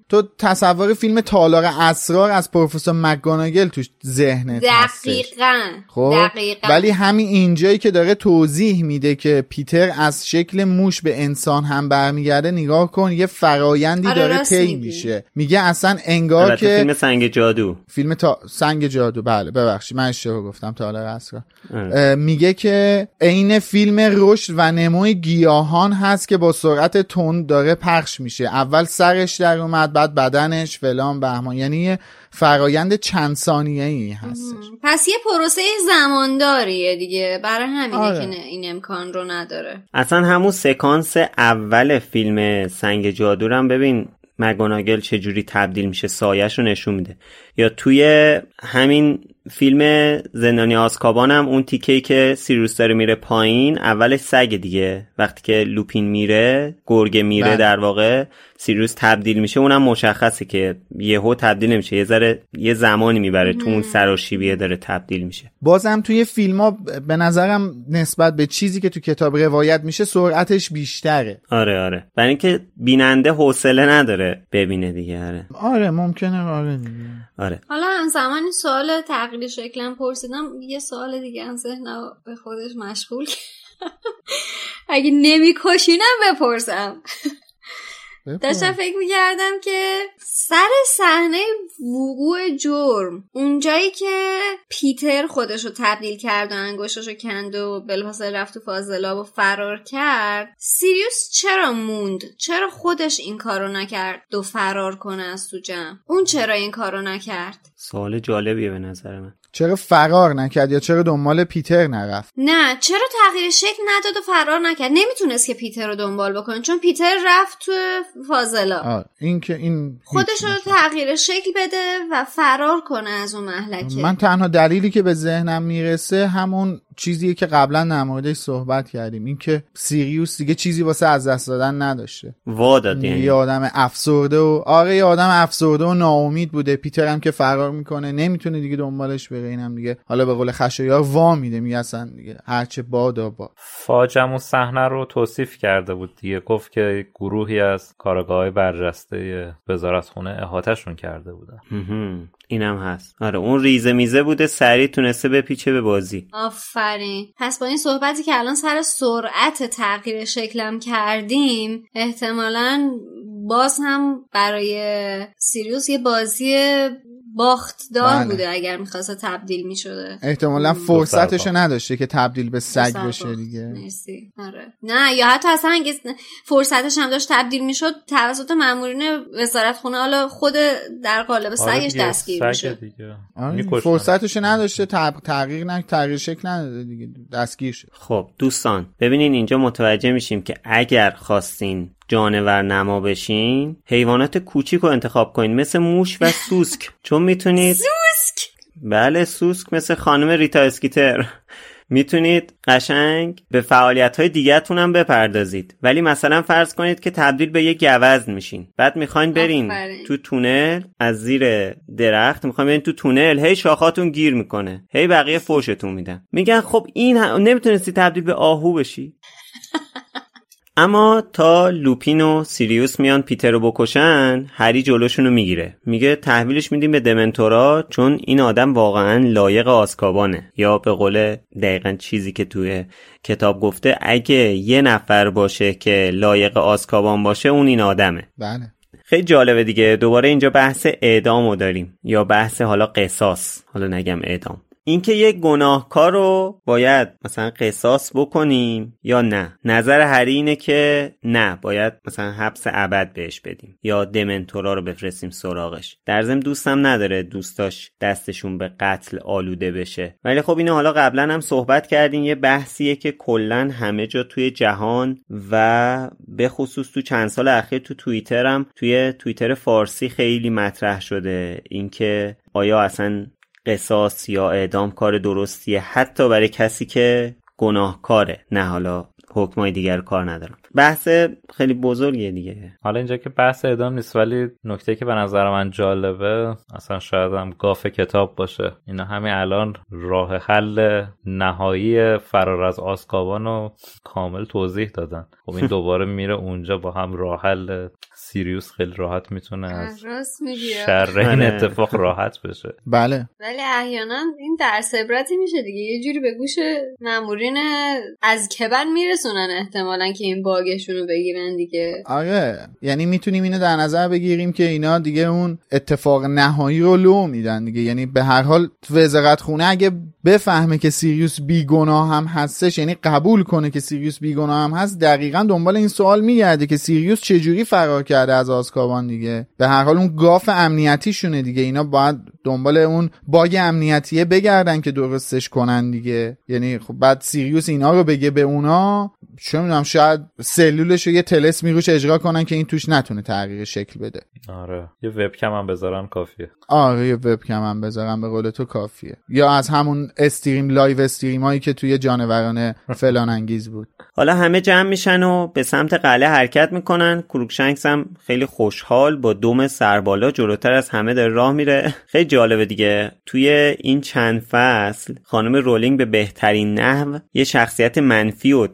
تو تصور فیلم تالار اسرار از پروفسور مکگوناگل توش ذهنت دقیقا. خب دقیقا. ولی همین اینجایی که داره توضیح میده که پیتر از شکل موش به انسان هم برمیگرده نگاه کن یه فرایندی آره، داره طی میگی. میشه؟ میگه اصلا انگار که فیلم سنگ جادو. فیلم تا... سنگ جادو. بله ببخشید من اشتباه گفتم تالار اسرار آره. میگه که عین فیلم رشد و نموی گیاهان هست که با سرعت تند داره پخش میشه. اول سرش در اومد بعد بدنش فلان بهمان. یعنی یه فرایند چند ثانیه ای هستش پس یه پروسه زمانداریه دیگه. برای همینه آره. که این امکان رو نداره. اصلا همون سکانس اول فیلم سنگ جادو رو هم ببین مگوناگل چجوری تبدیل میشه سایش رو نشون میده. یا توی همین فیلم زندانی آسکابان هم اون تیکه که سیروس داره میره پایین اولش سگ دیگه. وقتی که لوپین میره گرگه میره بله. در واقع سیروس تبدیل میشه. اونم مشخصه که یهو تبدیل نمیشه. یه ذره یه زمانی می‌بره تو اون سراشیبیه داره تبدیل میشه. بازم توی فیلم ها به نظرم نسبت به چیزی که تو کتاب روایت میشه سرعتش بیشتره. آره آره. برای اینکه بیننده حوصله نداره ببینه دیگه. آره. آره ممکنه آره دیگه. آره حالا هم زمان این سوال تغییر شکلم پرسیدم یه سوال دیگه هم ذهنم به خودش مشغول. اگه نمیکشینم بپرسم داشتم فکر می‌کردم که سر صحنه وقوع جرم اونجایی که پیتر خودش رو تبدیل کرد و انگشتش رو کند و بلافاصله رفت تو فاضلاب و فرار کرد سیریوس چرا موند؟ چرا خودش این کارو نکرد؟ و فرار کنه از تو جمع. اون چرا این کارو نکرد؟ سوال جالبیه به نظر من. چرا فرار نکرد یا چرا دنبال پیتر نرفت؟ نه چرا تغییر شکل نداد و فرار نکرد؟ نمی‌تونست که پیتر رو دنبال بکنه چون پیتر رفت تو فاضلا. این که این خودش رو. تغییر شکل بده و فرار کنه از اون محلکه من تنها دلیلی که به ذهنم می‌رسه همون چیزیه که قبلا در موردش صحبت کردیم. این که سیریوس دیگه چیزی واسه از دست دادن نداشته. وا داد یعنی یه آدم افسرده و آره یه آدم افسرده و ناامید بوده. پیتر هم که فرار می‌کنه نمی‌تونه دیگه دنبالش بره. اینم دیگه حالا به قول خشایار وا میده میگه اصلا دیگه. هرچه بادا با فاجم و صحنه رو توصیف کرده بود دیگه. گفت که گروهی از کارگاه برجسته وزارت خونه احاتشون کرده بودن. اینم هست. آره اون ریزه میزه بوده سریع تونسته بپیچه به بازی. آفرین. پس با این صحبتی که الان سر سرعت تغییر شکلم کردیم احتمالا باز هم برای سیریوس یه بازی باختدار بله. بوده اگر می‌خواسته تبدیل می‌شده احتمالا فرصتشو نداشته که تبدیل به سگ بشه. دیگه مرسی آره نه یا حتی اصلا اگه فرصتش هم داشت تبدیل می‌شد توسط مامورین وزارت خونه حالا خود در قالب آره سگش دستگیر میشه. آره،. فرصتشو نداشته تب... تغییر نه تغییر شکل نداده دیگه دستگیر شد خب دوستان ببینین اینجا متوجه میشیم که اگر خواستین جانور نما بشین حیوانات کوچیک رو انتخاب کنین مثل موش و سوسک. چون می‌تونید سوسک؟ بله سوسک مثل خانم ریتا اسکیتر. می‌تونید قشنگ به فعالیت های دیگهتون هم بپردازید. ولی مثلا فرض کنید که تبدیل به یه گوزن میشین. بعد می‌خواین برین آفرین. تو تونل از زیر درخت می‌خواین برین تو تونل هی شاخاتون گیر می‌کنه. هی بقیه فوشتون میدن. میگن خب این هم... نمی‌تونستی تبدیل به آهو بشی. اما تا لوپین و سیریوس میان پیتر رو بکشن هری جلوشون رو می‌گیره. میگه تحویلش میدیم به dementor ا چون این آدم واقعا لایق آزکابانه. یا به قول دقیقا چیزی که توی کتاب گفته اگه یه نفر باشه که لایق آسکابان باشه اون این آدمه. بله. خیلی جالبه دیگه. دوباره اینجا بحث اعدامو داریم. یا بحث حالا قصاص. حالا نگم اعدام. اینکه یک گناهکار رو باید مثلا قصاص بکنیم یا نه. نظر هری اینه که نه باید مثلا حبس ابد بهش بدیم یا دمنتورا رو بفرستیم سراغش. در ضمن دوستم نداره دوستاش دستشون به قتل آلوده بشه. ولی خب اینو حالا قبلا هم صحبت کردیم یه بحثیه که کلا همه جا توی جهان و به خصوص تو چند سال اخیر تو توییتر توی توییتر فارسی خیلی مطرح شده. اینکه آیا اصلا قصاص یا اعدام کار درستیه حتی برای کسی که گناهکاره. نه حالا حکمای دیگر کار ندارم. بحث خیلی بزرگیه دیگه. حالا اینجا که بحث اعدام نیست ولی نکته که به نظر من جالبه اصلا شاید هم گاف کتاب باشه. اینا همین الان راه حل نهایی فرار از آسکابان رو کامل توضیح دادن. خب این دوباره میره اونجا با هم راه حل سیریوس خیلی راحت می‌تونه از راست میگی. شر این آره. اتفاق راحت بشه. بله. ولی احیانا این درس عبرتی میشه دیگه. یه جوری به گوش مامورین از کبن میرسونن احتمالا که این باگشون رو بگیرن دیگه. آره. یعنی می‌تونیم اینو در نظر بگیریم که اینا دیگه اون اتفاق نهایی رو لو میدن دیگه. یعنی به هر حال وزارت خونه اگه بفهمه که سیریوس بیگناه هم هستش یعنی قبول کنه که سیریوس بیگناه هم هست دقیقا دنبال این سوال میگرده که سیریوس چجوری فرار کرده از آزکابان دیگه. به هر حال اون گاف امنیتیشونه دیگه. اینا باید دنبال اون باگ امنیتیه بگردن که درستش کنن دیگه. یعنی خب بعد سیریوس اینا رو بگه به اونا چه می‌دونم شاید سلولش رو یه تلسمی روش اجرا کنن که این توش نتونه تغییر شکل بده. آره. یه وبکم هم بذارن کافیه. آره یه وبکم هم بذارم به قول تو کافیه. یا از همون stream live stream هایی که توی جانوران فلان انگیز بود. حالا همه جمع میشن و به سمت قلعه حرکت می‌کنن. کروکشنکس هم خیلی خوشحال با دم سربالا جلوتر از همه داره راه میره. خیلی جالبه دیگه. توی این چند فصل خانم رولینگ به بهترین نحو یه شخصیت منفی و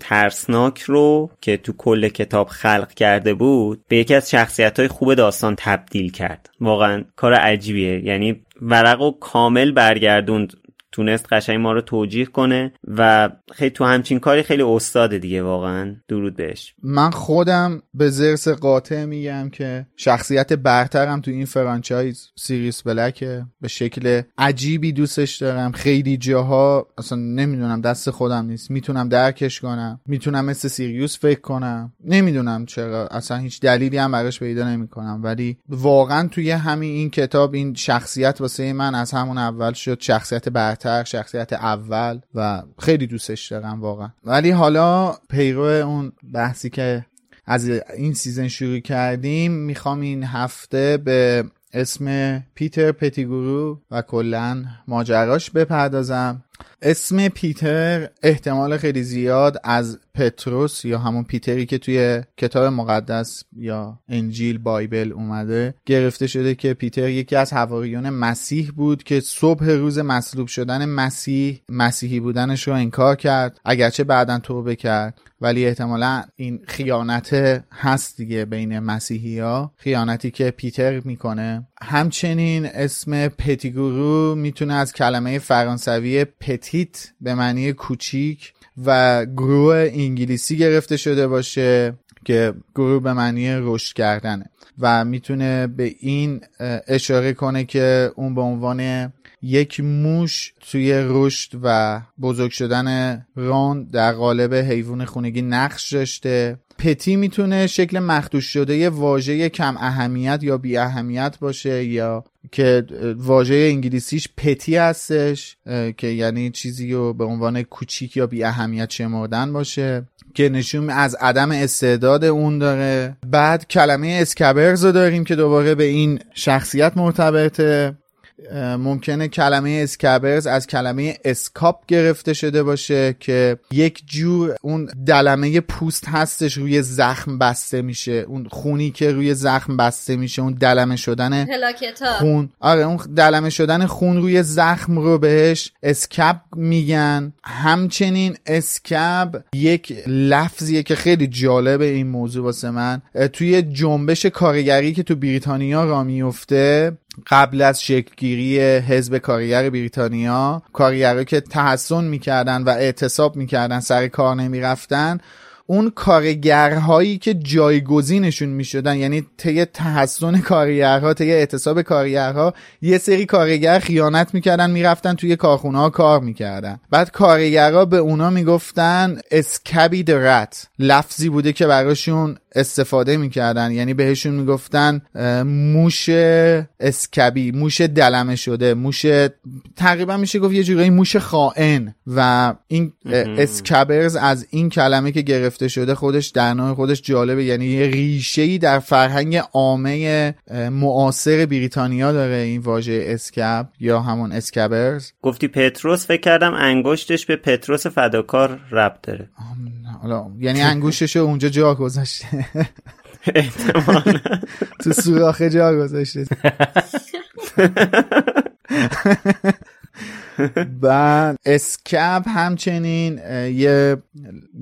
ترسناک رو که تو کل کتاب خلق کرده بود به یکی از شخصیت های خوب داستان تبدیل کرد. واقعا کار عجیبیه. یعنی ورق و کامل برگردوند تونست قشنگ ما رو توجیه کنه و خیلی تو همچین کاری خیلی استاده دیگه واقعا. درود بهش. من خودم به ضرس قاطع میگم که شخصیت برترم تو این franchise سیریوس بلکه به شکل عجیبی دوستش دارم. خیلی جاها اصلا نمی‌دونم دست خودم نیست. می‌تونم درکش کنم. می‌تونم مثل سیریوس فکر کنم. نمی‌دونم چرا. اصلا هیچ دلیلی هم براش پیدا نمی‌کنم. ولی واقعا توی همین این کتاب این شخصیت واسه من از همون اول شد. شخصیت برتر شخصیت اول و خیلی دوستش دارم واقعا. ولی حالا پیرو اون بحثی که از این season شروع کردیم می‌خوام این هفته به اسم پیتر پتیگورو و کلا ماجراش بپردازم. اسم پیتر احتمال خیلی زیاد از پتروس یا همون پیتری که توی کتاب مقدس یا انجیل Bible اومده گرفته شده که پیتر یکی از حواریون مسیح بود که صبح روز مصلوب شدن مسیح مسیحی بودنش رو انکار کرد اگرچه بعدا توبه کرد. ولی احتمالا این خیانت هست دیگه بین مسیحی ها خیانتی که پیتر می‌کنه. همچنین اسم پتیگورو می‌تونه از کلمه فرانسوی petit به معنی کوچیک و گروه انگلیسی گرفته شده باشه که گروه به معنی رشد کردنه و می‌تونه به این اشاره کنه که اون به عنوان یک موش توی رشد و بزرگ شدن ران در قالب حیوان خونگی نقش داشته. پتی می‌تونه شکل مخدوش شده یه واژه کم اهمیت یا بی اهمیت باشه یا که واژه انگلیسیش پتی هستش که یعنی چیزی رو به عنوان کوچیک یا بی اهمیت شمردن باشه که نشون از عدم استعداد اون داره. بعد کلمه اسکبرز رو داریم که دوباره به این شخصیت مرتبطه. ممکنه کلمه اسکبرز از کلمه اسکاپ گرفته شده باشه که یک جور اون دلمه پوست هستش روی زخم بسته میشه. اون خونی که روی زخم بسته میشه اون دلمه شدن خون. آره اون دلمه شدن خون روی زخم رو بهش اسکپ میگن. همچنین اسکب یک لفظیه که خیلی جالبه این موضوع واسه من. توی جنبش کارگری که تو بریتانیا را میفته قبل از شکلگیری حزب کارگر بریتانیا کارگرها که تحسن می‌کردن و اعتصاب می‌کردن سر کار نمی‌رفتن اون کارگرهایی که جایگزینشون می‌شدن یعنی طی تحسن کارگرها طی اعتصاب کارگرها یه سری کارگر خیانت می‌کردن می‌رفتن توی کارخونه ها کار می‌کردن. بعد کارگرها به اونا می‌گفتن اسکبی درت لفظی بوده که براشون استفاده می‌کردن. یعنی بهشون می‌گفتن موش اسکبی موش دلمه شده موش تقریبا میشه گفت یه جورایی موش خائن. و این اسکبرز از این کلمه که گرفته شده خودش در نوع خودش جالبه. یعنی یه ریشه ای در فرهنگ عامه معاصر بریتانیا داره این واژه اسکب یا همون اسکبرز. گفتی پتروس فکر کردم انگشتش به پتروس فداکار ربط داره. حالا یعنی انگوشش اونجا جا گذاشته. تو سوراخه جا گذاشته بعد اسکب همچنین یه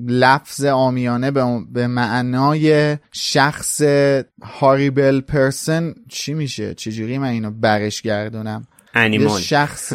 لفظ آمیانه به معنای شخص horrible person چی میشه؟ چجوری من اینو برش گردونم؟ animal یه شخص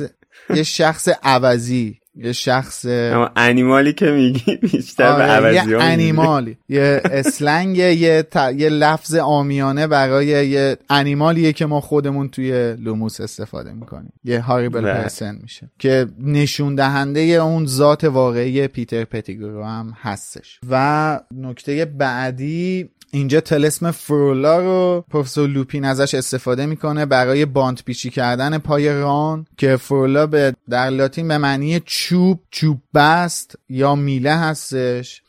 یه شخص عوضی. یه شخص اما animal ی که میگی بیشتر به عوضی یه animal ی. یه slang یه, یه لفظ عامیانه برای یه animal یه که ما خودمون توی لوموس استفاده می‌کنیم. یه horrible person میشه که نشون دهنده اون ذات واقعی پیتر پتیگرو هم هستش. و نکته بعدی اینجا تلسم فرولا رو پروفسور لوپین ازش استفاده می‌کنه برای باند پیچی کردن پای ران که فرولا به در لاتین به معنی چوب چوب بست یا میله هستش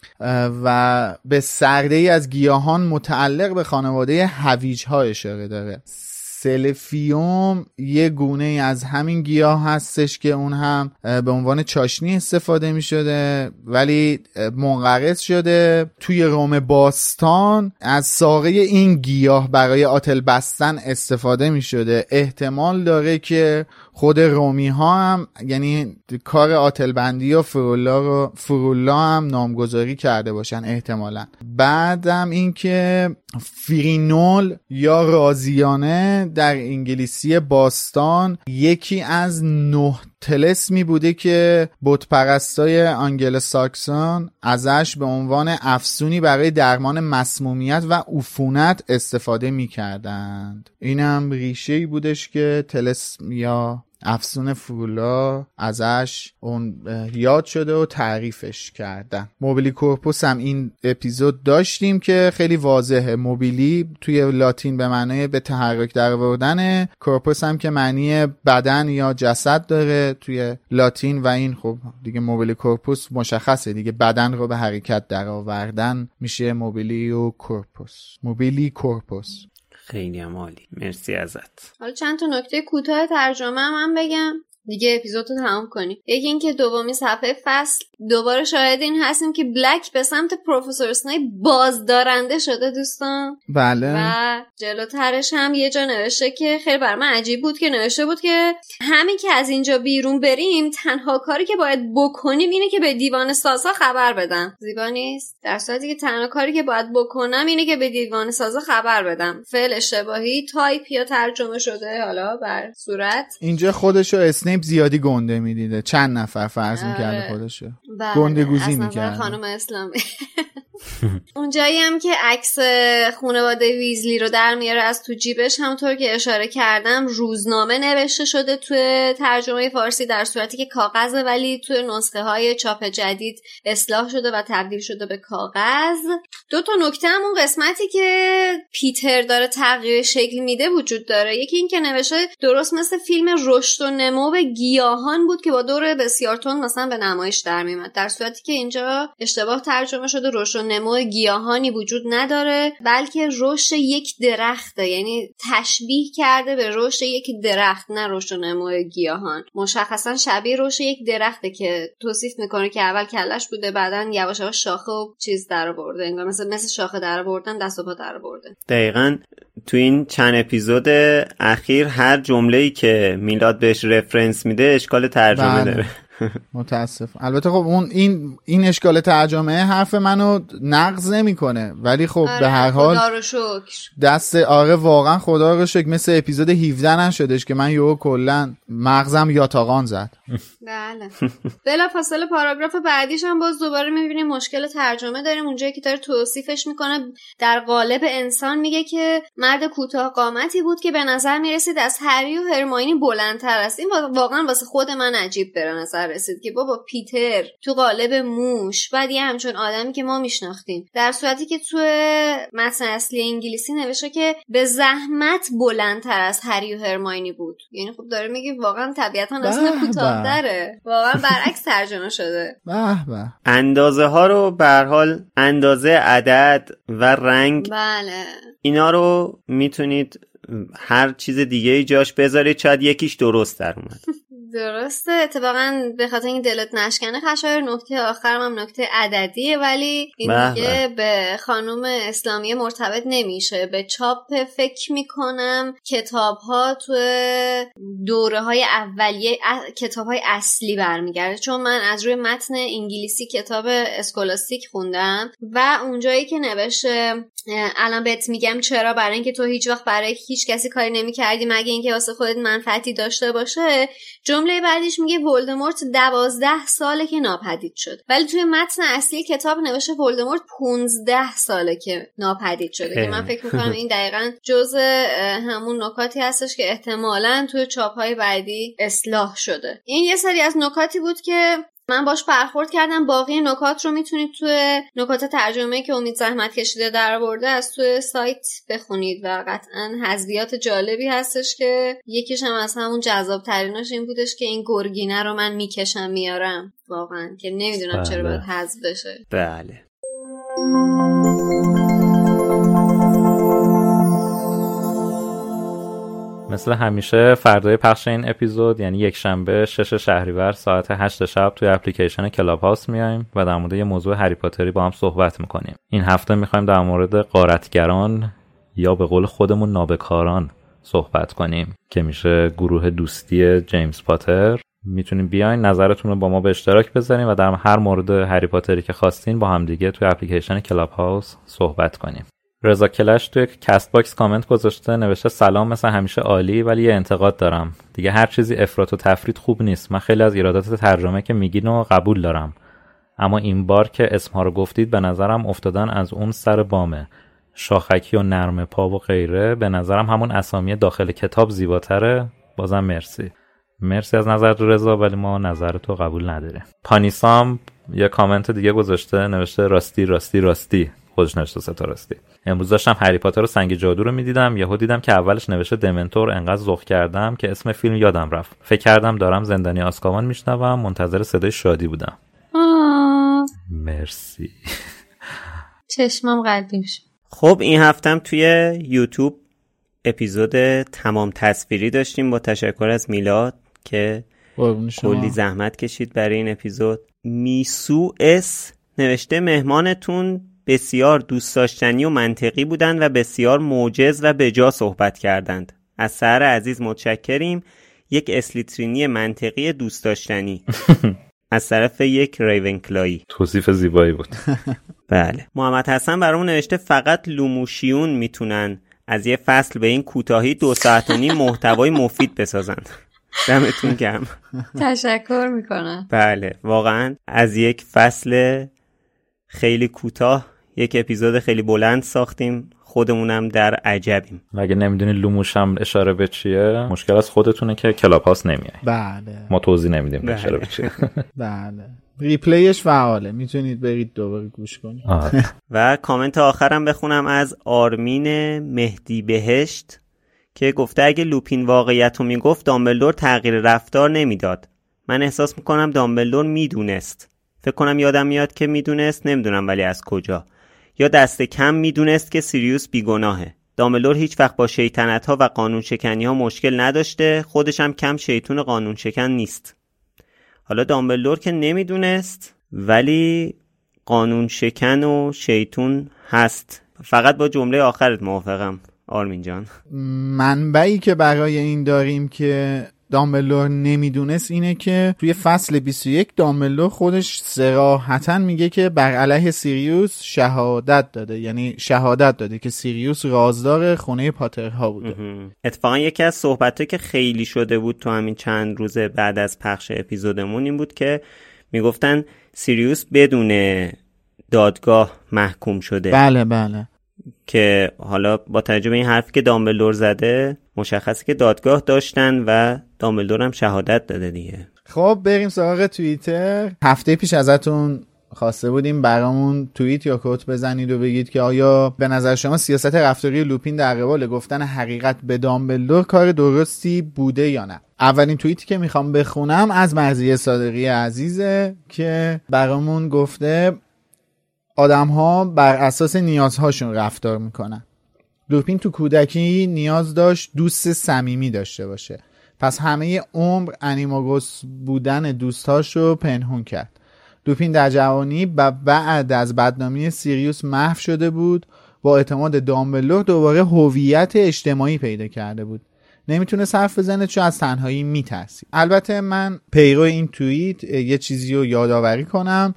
و به سرده ای از گیاهان متعلق به خانواده هویج ها اشاره داره. سلفیوم یه گونه از همین گیاه هستش که اون هم به عنوان چاشنی استفاده می شده ولی منقرض شده. توی روم باستان از ساقه این گیاه برای آتل بستن استفاده می شده. احتمال داره که خود رومی ها هم یعنی کار آتل بندی و فرولا رو فرولا هم نامگذاری کرده باشن احتمالا. بعدم اینکه فیرینول یا رازیانه در انگلیسی باستان یکی از نه تلسمی بوده که بتپرستای آنگل ساکسون ازش به عنوان افسونی برای درمان مسمومیت و عفونت استفاده می‌کردند. اینم ریشه ای بودش که تلسم یا افسون فرولا ازش اون یاد شده و تعریفش کردن. موبیلی کورپوس هم این اپیزود داشتیم که خیلی واضحه. موبیلی توی لاتین به معنی به تحرک در آوردن کورپوس هم که معنی بدن یا جسد داره توی لاتین و این خب دیگه موبیلی کورپوس مشخصه. دیگه بدن رو به حرکت در آوردن میشه موبیلی و کورپوس. موبیلی کورپوس. خیلی هم عالی. مرسی ازت. حالا چند تا نکته کوتاه ترجمه هم بگم. دیگه اپیزود رو تمام کنیم. یکی اینکه دومی صفحه فصل. دوباره شاهد این هستیم که بلک به سمت پروفسور اسنای بازدارنده شده دوستان. بله. و جلوترش هم یه جا نوشته که خیلی بر من عجیب بود که نوشته بود که همین که از اینجا بیرون بریم تنها کاری که باید بکنیم اینه که به دیوان سازها خبر بدم. زیبا نیست؟ در صورتی که تنها کاری که باید بکنم اینه که به دیوان سازها خبر بدم. فعل اشتباهی تایپ یا ترجمه شده حالا بر صورت. اینجا خودشو اسنیپ زیادی گنده می‌دیده. چند نفر فرض می‌کرده خودشو بله، گنده گوزی می‌کرده. خانم اسلامی. اونجایی هم که عکس خانواده ویزلی رو در میاره از تو جیبش همونطور که اشاره کردم روزنامه نوشته شده توی ترجمه فارسی در صورتی که کاغذه ولی توی نسخه های چاپ جدید اصلاح شده و تبدیل شده به کاغذ. دو تا نکته هم اون قسمتی که پیتر داره تغییر شکل میده وجود داره. یکی این که نوشته درست مثل فیلم رشد و نمو به گیاهان بود که با دور بسیار تند مثلا به نمایش در میمد در صورتی که اینجا اشتباه ترجمه شده رشد و نمو گیاهانی وجود نداره بلکه رشد یک درخته. یعنی تشبیه کرده به رشد یک درخت نه رشد و نمو گیاهان. مشخصا شبیه رشد یک درخته که توصیف می‌کنه که اول کلش بوده بعدا یواش یواش شاخه و چیز در برده انگار مثل مثل شاخه در بردن دست و پا در برده دقیقا تو این چند اپیزود اخیر هر جمله ای که میلاد بهش رفرنس میده اشکال ترجمه بله. داره. متاسف البته خب اون این این اشکال ترجمه حرف منو نقض نمی‌کنه. ولی خب آره، به هر حال خدا رو شکر. دست آره واقعا خدا رو شکر. مثل اپیزود 17 نشدش که من یهو کلا مغزم یاتاقان زد. بله. بلا فاصله پاراگراف بعدیش هم باز دوباره می‌بینیم. مشکل ترجمه داریم. اونجایی که داره توصیفش می‌کنه. در قالب انسان میگه که مرد کوتاه قامتی بود که به نظر می‌رسید از هری و هرماینی بلندتر است. این واقعا واسه خود من عجیب به نظر رسید که بابا پیتر تو قالب موش بعد یه همچون آدمی که ما میشناختیم در صورتی که تو متن اصلی انگلیسی نوشته که به زحمت بلندتر از هری و هرماینی بود. یعنی خب داره میگه واقعا طبیعتا از به کوتاه به. داره واقعا برعکس ترجمه شده. به به. اندازه ها رو به هر حال اندازه عدد و رنگ بله. اینا رو می‌تونید هر چیز دیگه ای جاش بذارید. شاید یکیش درست در اومد. درسته. اتفاقا به خاطر این دلت نشکنه خشایر نکته آخرم هم نکته عددیه ولی این به دیگه به. خانوم اسلامی مرتبط نمیشه. به چاپ فکر می‌کنم کتاب ها تو دوره های اولیه کتاب های اصلی برمیگرده. چون من از روی متن انگلیسی کتاب اسکولاستیک خوندم و اونجایی که نوشته الان بهت میگم چرا؟ برای اینکه تو هیچ وقت برای هیچ کسی کاری نمی‌کردی مگه اینکه واسه خودت منفعتی داشته باشه؟ جمله بعدیش میگه ولدمورت دوازده ساله که ناپدید شد. ولی توی متن اصلی کتاب نوشته ولدمورت 15 ساله که ناپدید شده. که من فکر می‌کنم این دقیقا جز همون نکاتی هستش که احتمالا توی چاپ های بعدی اصلاح شده. این یه سری از نکاتی بود که من باش برخورد کردم. باقی نکات رو می‌تونید توی نکات ترجمه که امید زحمت کشیده در برده از توی سایت بخونید و قطعا حذویات جالبی هستش که یکیش هم از همون جذاب تریناش این بودش که این گرگینه رو من می‌کشم میارم. واقعا. که نمی‌دونم چرا بله. باید حذف بشه. بله. مثل همیشه فردای پخش این اپیزود یعنی یک شنبه شش شهریور ساعت 8 شب توی اپلیکیشن کلاب هاست میایم و در مورد یه موضوع هری پاتری با هم صحبت می‌کنیم. این هفته می‌خوایم در مورد قارتگران یا به قول خودمون نابکاران صحبت کنیم که میشه گروه دوستی جیمز پاتر. می‌تونیم بیاین نظرتون رو با ما به اشتراک بذاریم و در هر مورد هری پاتری که خواستین با هم دیگه توی اپلیکیشن کلاب هاوس صحبت کنیم. رضا کلش توی کست باکس کامنت گذاشته نوشته سلام مثل همیشه عالی ولی یه انتقاد دارم. دیگه هر چیزی افراط و تفریط خوب نیست. من خیلی از ایرادات ترجمه که میگین و قبول دارم. اما این بار که اسمها رو گفتید به نظرم افتادن از اون سر بامه. شاخکی و نرم پا و غیره به نظرم همون اسامی داخل کتاب زیباتره. بازم مرسی. مرسی از نظر رضا ولی ما نظر تو قبول نداریم. پانیسام یه کامنت دیگه گذاشته نوشته راستی راستی راستی. خودش تا راستی امروز داشتم هری پاتر و سنگ جادو رو می‌دیدم یهو دیدم که اولش نوشته دمنتور انقدر ذوق کردم که اسم فیلم یادم رفت. فکر کردم دارم زندانی آسکابان میشنوم منتظر صدای شادی بودم. آه، مرسی. چشمم قلبیم شد. خب این هفتم توی یوتیوب اپیزود تمام تصویری داشتیم با تشکر از میلاد که. کلی زحمت کشید برای این اپیزود. میسو اس نوشته مهمانتون بسیار دوست داشتنی و منطقی بودند و بسیار موجز و بجا صحبت کردند. از سهر عزیز متشکریم. یک اسلیترینی منطقی دوست داشتنی از طرف یک ریونکلایی. توصیف زیبایی بود. بله. محمد حسن برامون نوشته فقط لوموسیون می‌تونن از یه فصل به این کوتاهی دو ساعت و نیم محتوای مفید بسازند دمتون گرم. تشکر می‌کنم. بله واقعا از یک فصل خیلی کوتاه یک اپیزود خیلی بلند ساختیم خودمونم در عجبیم. و اگه نمی‌دونی لوموش هم اشاره به چیه؟ مشکل از خودتونه که کلاب هاوس نمیای. بله. ما توضیح نمیدیم بله. اشاره به چیه. بله. replay ش فعاله. می‌تونید برید دوباره گوش کنید. و کامنت آخرم بخونم از آرمین مهدی بهشت که گفته اگه لوپین واقعیت رو می‌گفت دامبلدور تغییر رفتار نمی‌داد. من احساس می‌کنم دامبلدور می‌دونست. فکر کنم یادم میاد که می‌دونست نمی‌دونم ولی از کجا. یا دست کم می‌دونست که سیریوس بیگناهه. دامبلدور هیچ وقت با شیطنت ها و قانون شکنی ها مشکل نداشته خودش هم کم شیطون قانون شکن نیست. حالا دامبلدور که نمی‌دونست ولی قانون شکن و شیطون هست. فقط با جمله آخرت موافقم آرمین جان. منبعی که برای این داریم که دامبلور نمی‌دونست اینه که توی فصل 21 دامبلور خودش سراحتا میگه که بر علیه سیریوس شهادت داده. یعنی شهادت داده که سیریوس رازدار خونه پاترها بوده. اتفاقا یکی از صحبت که خیلی شده بود تو همین چند روز بعد از پخش اپیزودمون این بود که می‌گفتن سیریوس بدون دادگاه محکوم شده. بله بله. که حالا با توجه به این حرفی که دامبلدور زده مشخصه که دادگاه داشتن و دامبلدور هم شهادت داده دیگه. خب بریم سراغ توییتر. هفته پیش ازتون خواسته بودیم برامون توییت یا کوت بزنید و بگید که آیا به نظر شما سیاست رفتاری لوپین در قبال گفتن حقیقت به دامبلدور کار درستی بوده یا نه؟ اولین توییتی که می‌خوام بخونم از مرزی صادقی عزیزه که برامون گفته آدم ها بر اساس نیازهاشون رفتار می‌کنن. لوپین تو کودکی نیاز داشت دوست صمیمی داشته باشه. پس همه عمر انیماگوس بودن دوستاش رو پنهون کرد. لوپین در جوانی و بعد از بدنامی سیریوس محو شده بود با اعتماد دامبلور دوباره هویت اجتماعی پیدا کرده بود. نمی‌تونه صرف بزنه چون از تنهایی میترسید. البته من پیرو این توییت یه چیزی رو یادآوری کنم.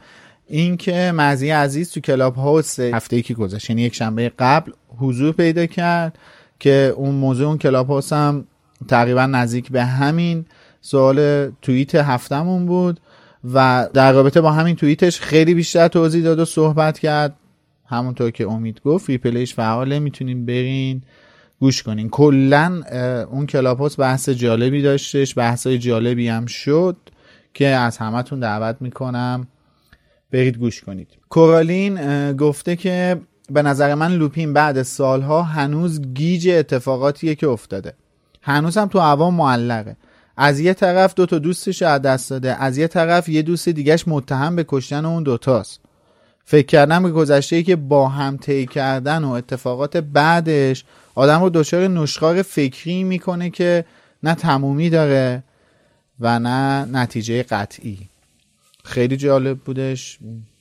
اینکه مزی عزیز تو کلاب هاوس هفته ای که گذشت یعنی یک شنبه قبل حضور پیدا کرد که اون موضوع اون کلاب هاوس هم تقریبا نزدیک به همین سوال توییت هفتمون بود و در رابطه با همین توییتش خیلی بیشتر توضیح داد و صحبت کرد. همونطور که امید گفت replay ش فعاله می‌تونین برین گوش کنین. کلا اون کلاب هاوس بحث جالبی داشتش بحثای جالبی هم شد که از همتون دعوت می‌کنم برید گوش کنید. کورالین گفته که به نظر من لوپین بعد سالها هنوز گیج اتفاقاتیه که افتاده. هنوز هم تو عوام معلقه. از یه طرف دو تا دوستش از دست داده. از یه طرف یه دوست دیگهش متهم به کشتن اون دوتاست فکر کردم به گذشته ای که با هم طی کردن و اتفاقات بعدش آدم رو دچار نشخار فکری می‌کنه که نه تمومی داره و نه نتیجه قطعی. خیلی جالب بودش.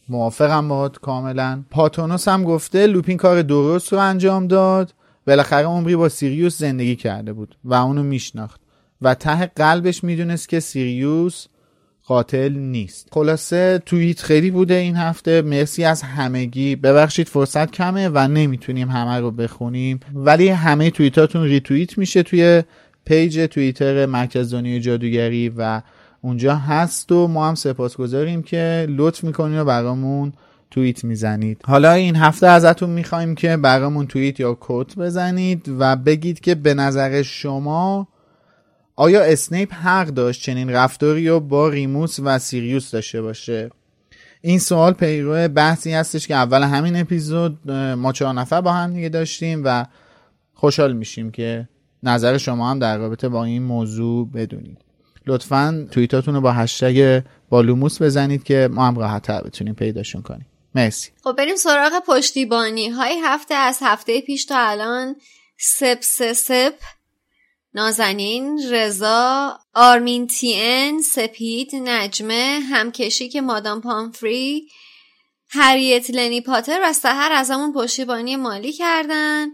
موافقم باهات کاملا. پاتونوس هم گفته لوپین کار درست رو انجام داد. بالاخره عمری با سیریوس زندگی کرده بود و اونو میشناخت و ته قلبش می‌دونست که سیریوس قاتل نیست. خلاصه توییت خیلی بوده این هفته. مرسی از همگی. ببخشید فرصت کمه و نمی‌تونیم همه رو بخونیم. ولی همه توییتاتون ریتوییت میشه توی page توییتر مرکز دنیای جادوگری و اونجا هست و ما هم سپاسگزاریم که لطف می‌کنید و برامون توییت می‌زنید. حالا این هفته ازتون می‌خوایم که برامون توییت یا quote بزنید و بگید که به نظر شما آیا اسنیپ حق داشت چنین رفتاری رو با ریموس و سیریوس داشته باشه؟ این سوال پیرو بحثی هستش که اول همین اپیزود ما چهار نفر با هم دیگه داشتیم و خوشحال میشیم که نظر شما هم در رابطه با این موضوع بدونید. لطفا توییتاتون رو با هشتگ بالوموس بزنید که ما هم راحت تر بتونیم پیداشون کنیم. مرسی. خب بریم سراغ پشتیبانی های هفته. از هفته پیش تا الان سپ سپ نازنین رضا آرمین تی ان سپید نجمه همکشی که مادام پامفری هریت لنی پاتر و سهر از همون پشتیبانی مالی کردن.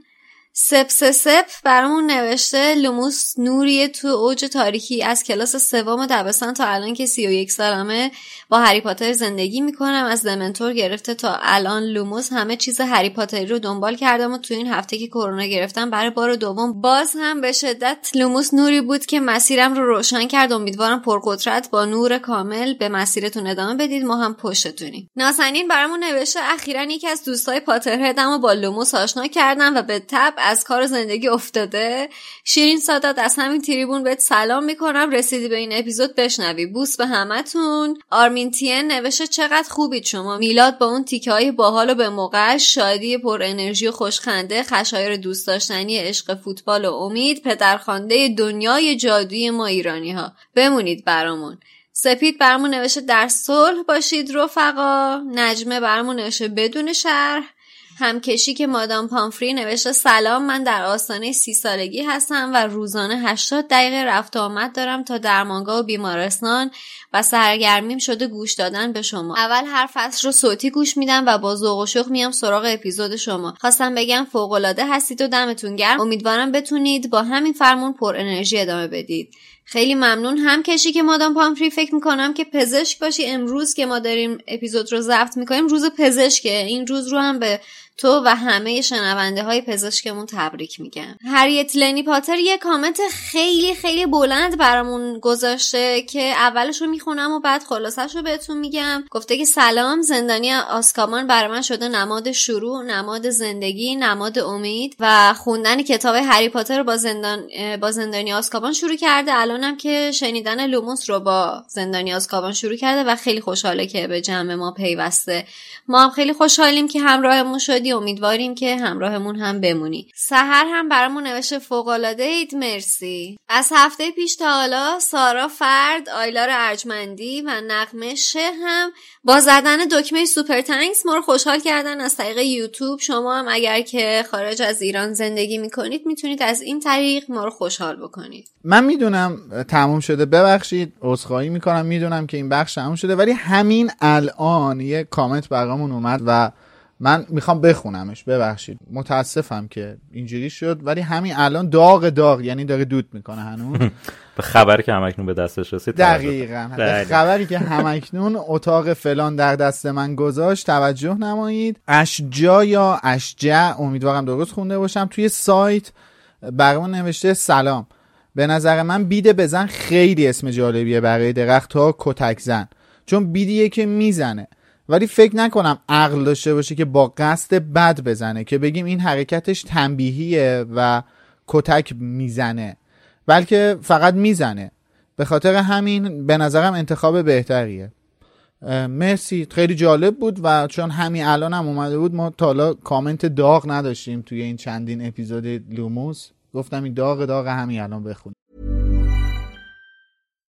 سپ سپ برامون نوشته لوموس نوری تو اوج تاریکی از کلاس سوم دبستان تا الان که سی و یک سالمه. با هری پاتر زندگی می‌کنم. از دمنتور گرفته تا الان لوموس همه چیز هری پاتری رو دنبال کردم و تو این هفته که کرونا گرفتم برای بار دوم باز هم به شدت لوموس نوری بود که مسیرم رو روشن کرد. امیدوارم پرقدرت با نور کامل به مسیرتون ادامه بدید. ما هم پشتتونیم. ناسنین برامون نوشته اخیرا یکی از دوستای Potterhead م با لوموس آشنا کردم و به تبع از کار زندگی افتاده. شیرین سادات از همین تریبون بهت سلام می‌کنم. رسیدی به این اپیزود بشنوی. بوس به همتون. آرمین تین نوشته چقدر خوبید شما. میلاد با اون تیکه های باحال و به موقع شادی پر انرژی و خوشخنده خشایر دوست داشتنی عشق فوتبال و امید پدرخوانده دنیای جادوی ما ایرانی ها بمونید برامون. سپید برمون نوشته در صلح باشید رفقا. نجمه برمون نوشته بدون شرح. همکشی که مادام پامفری نوشته سلام من در آستانه سی سالگی هستم و روزانه 80 دقیقه رفت آمد دارم تا درمانگاه و بیمارستان و سرگرمیم شده گوش دادن به شما. اول هر فصل رو صوتی گوش میدم و با ذوق و شوق میام سراغ اپیزود شما. خواستم بگم فوق العاده هستید و دمتون گرم. امیدوارم بتونید با همین فرمون پر انرژی ادامه بدید. خیلی ممنون. هم کشی که مادام پامفری فکر می‌کنم که پزشک باشی. امروز که ما داریم اپیزود رو ضبط می‌کنیم روز پزشکه. این روز رو هم به تو و همه شنونده های پزشکمون تبریک میگم. هریت لنی پاتر یه کامنت خیلی خیلی بلند برامون گذاشته که اولش رو می‌خونم و بعد خلاصش رو بهتون میگم. گفته که سلام زندانی آسکامان برای من شده نماد شروع نماد زندگی نماد امید و خوندن کتاب هری پاتر رو با, زندان با زندانی آسکابان شروع کرده. الانم که شنیدن لوموس رو با زندانی آسکابان شروع کرده و خیلی خوشحاله که به جمع ما پیوسته. ما هم خیلی خوشحالیم که همراهمون شدی امیدواریم که همراهمون هم بمونی. سهر هم برامون نوشته فوق العاده اید مرسی. از هفته پیش تا حالا سارا فرد آیلار ارجمندی و نقمه شه هم با زدن دکمه سوپر تنکس ما رو خوشحال کردن از طریق یوتیوب. شما هم اگر که خارج از ایران زندگی می‌کنید می‌تونید از این طریق ما رو خوشحال بکنید. من می‌دونم تموم شده ببخشید عذرخواهی می‌کنم می‌دونم که این بخش تموم شده ولی همین الان یه کامنت برامون اومد و من می‌خوام بخونمش ببخشید. متاسفم که اینجوری شد ولی همین الان داغ داغ یعنی داره دود می‌کنه هنوز. به خبری که همکنون به دستش رسید دقیقا. به خبری که همکنون اتاق فلان در دست من گذاشت توجه نمایید. اشجا یا اشجع امیدوارم درست خونده باشم توی سایت برامون نوشته سلام. به نظر من بیده بزن خیلی اسم جالبیه برای درخت ها کتک زن. چون بیدیه که می‌زنه. ولی فکر نکنم عقل داشته باشه که با قصد بد بزنه که بگیم این حرکتش تنبیهیه و کتک می‌زنه بلکه فقط می‌زنه. به خاطر همین به نظرم انتخاب بهتریه. مرسی خیلی جالب بود و چون همین الان هم اومده بود ما تا کامنت داغ نداشتیم توی این چندین اپیزود لوموس. گفتم این داغ داغ همین الان بخون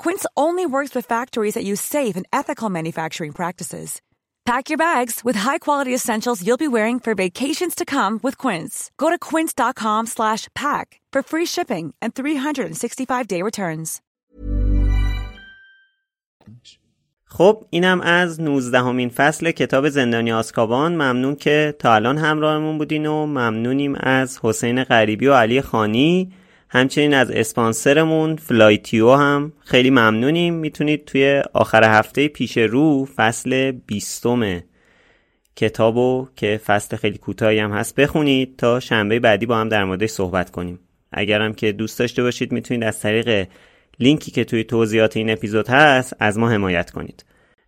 Quince only works with factories that use safe and ethical manufacturing practices. Pack your bags with high-quality essentials you'll be wearing for vacations to come with Quince. Go to quince.com/pack for free shipping and 365-day returns. خب اینم از 19 همین فصل کتاب زندانی آسکابان ممنون که تا الان همراهمون بودین و ممنونیم از حسین غریبی و علی خانی همچنین از اسپانسرمون فلایتیو هم خیلی ممنونیم. می‌تونید توی آخر هفته پیش رو فصل بیستم کتابو که فصل خیلی کوتاهی هم هست بخونید تا شنبه بعدی با هم در موردش صحبت کنیم. اگرم که دوست داشته باشید می‌تونید از طریق لینکی که توی توضیحات این اپیزود هست از ما حمایت کنید.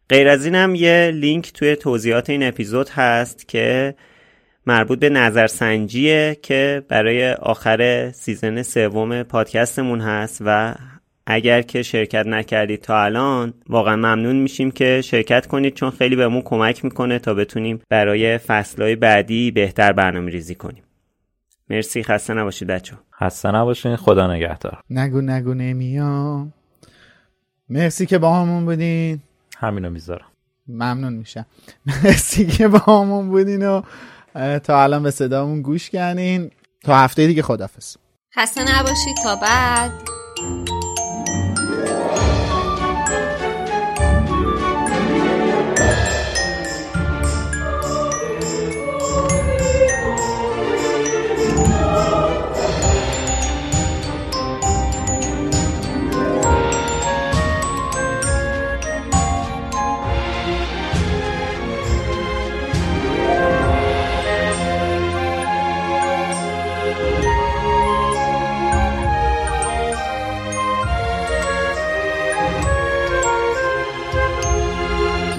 غیر از اینم یه لینک توی توضیحات این اپیزود هست که مربوط به نظرسنجیه که برای آخر season سوم پادکستمون هست و اگر که شرکت نکردید تا الان واقعا ممنون میشیم که شرکت کنید چون خیلی بهمون کمک می‌کنه تا بتونیم برای فصلهای بعدی بهتر برنامه ریزی کنیم. مرسی خسته نباشید بچه خسته نباشین خدا نگهدار. نگو نگو نمیام. مرسی که با همون بودین. همینو می‌ذارم. ممنون میشم. مرسی که با همون بودین و تا الان به صدامون گوش کردین. تا هفته دیگه خدافز خسته نباشید تا بعد.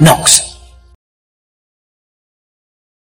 Knox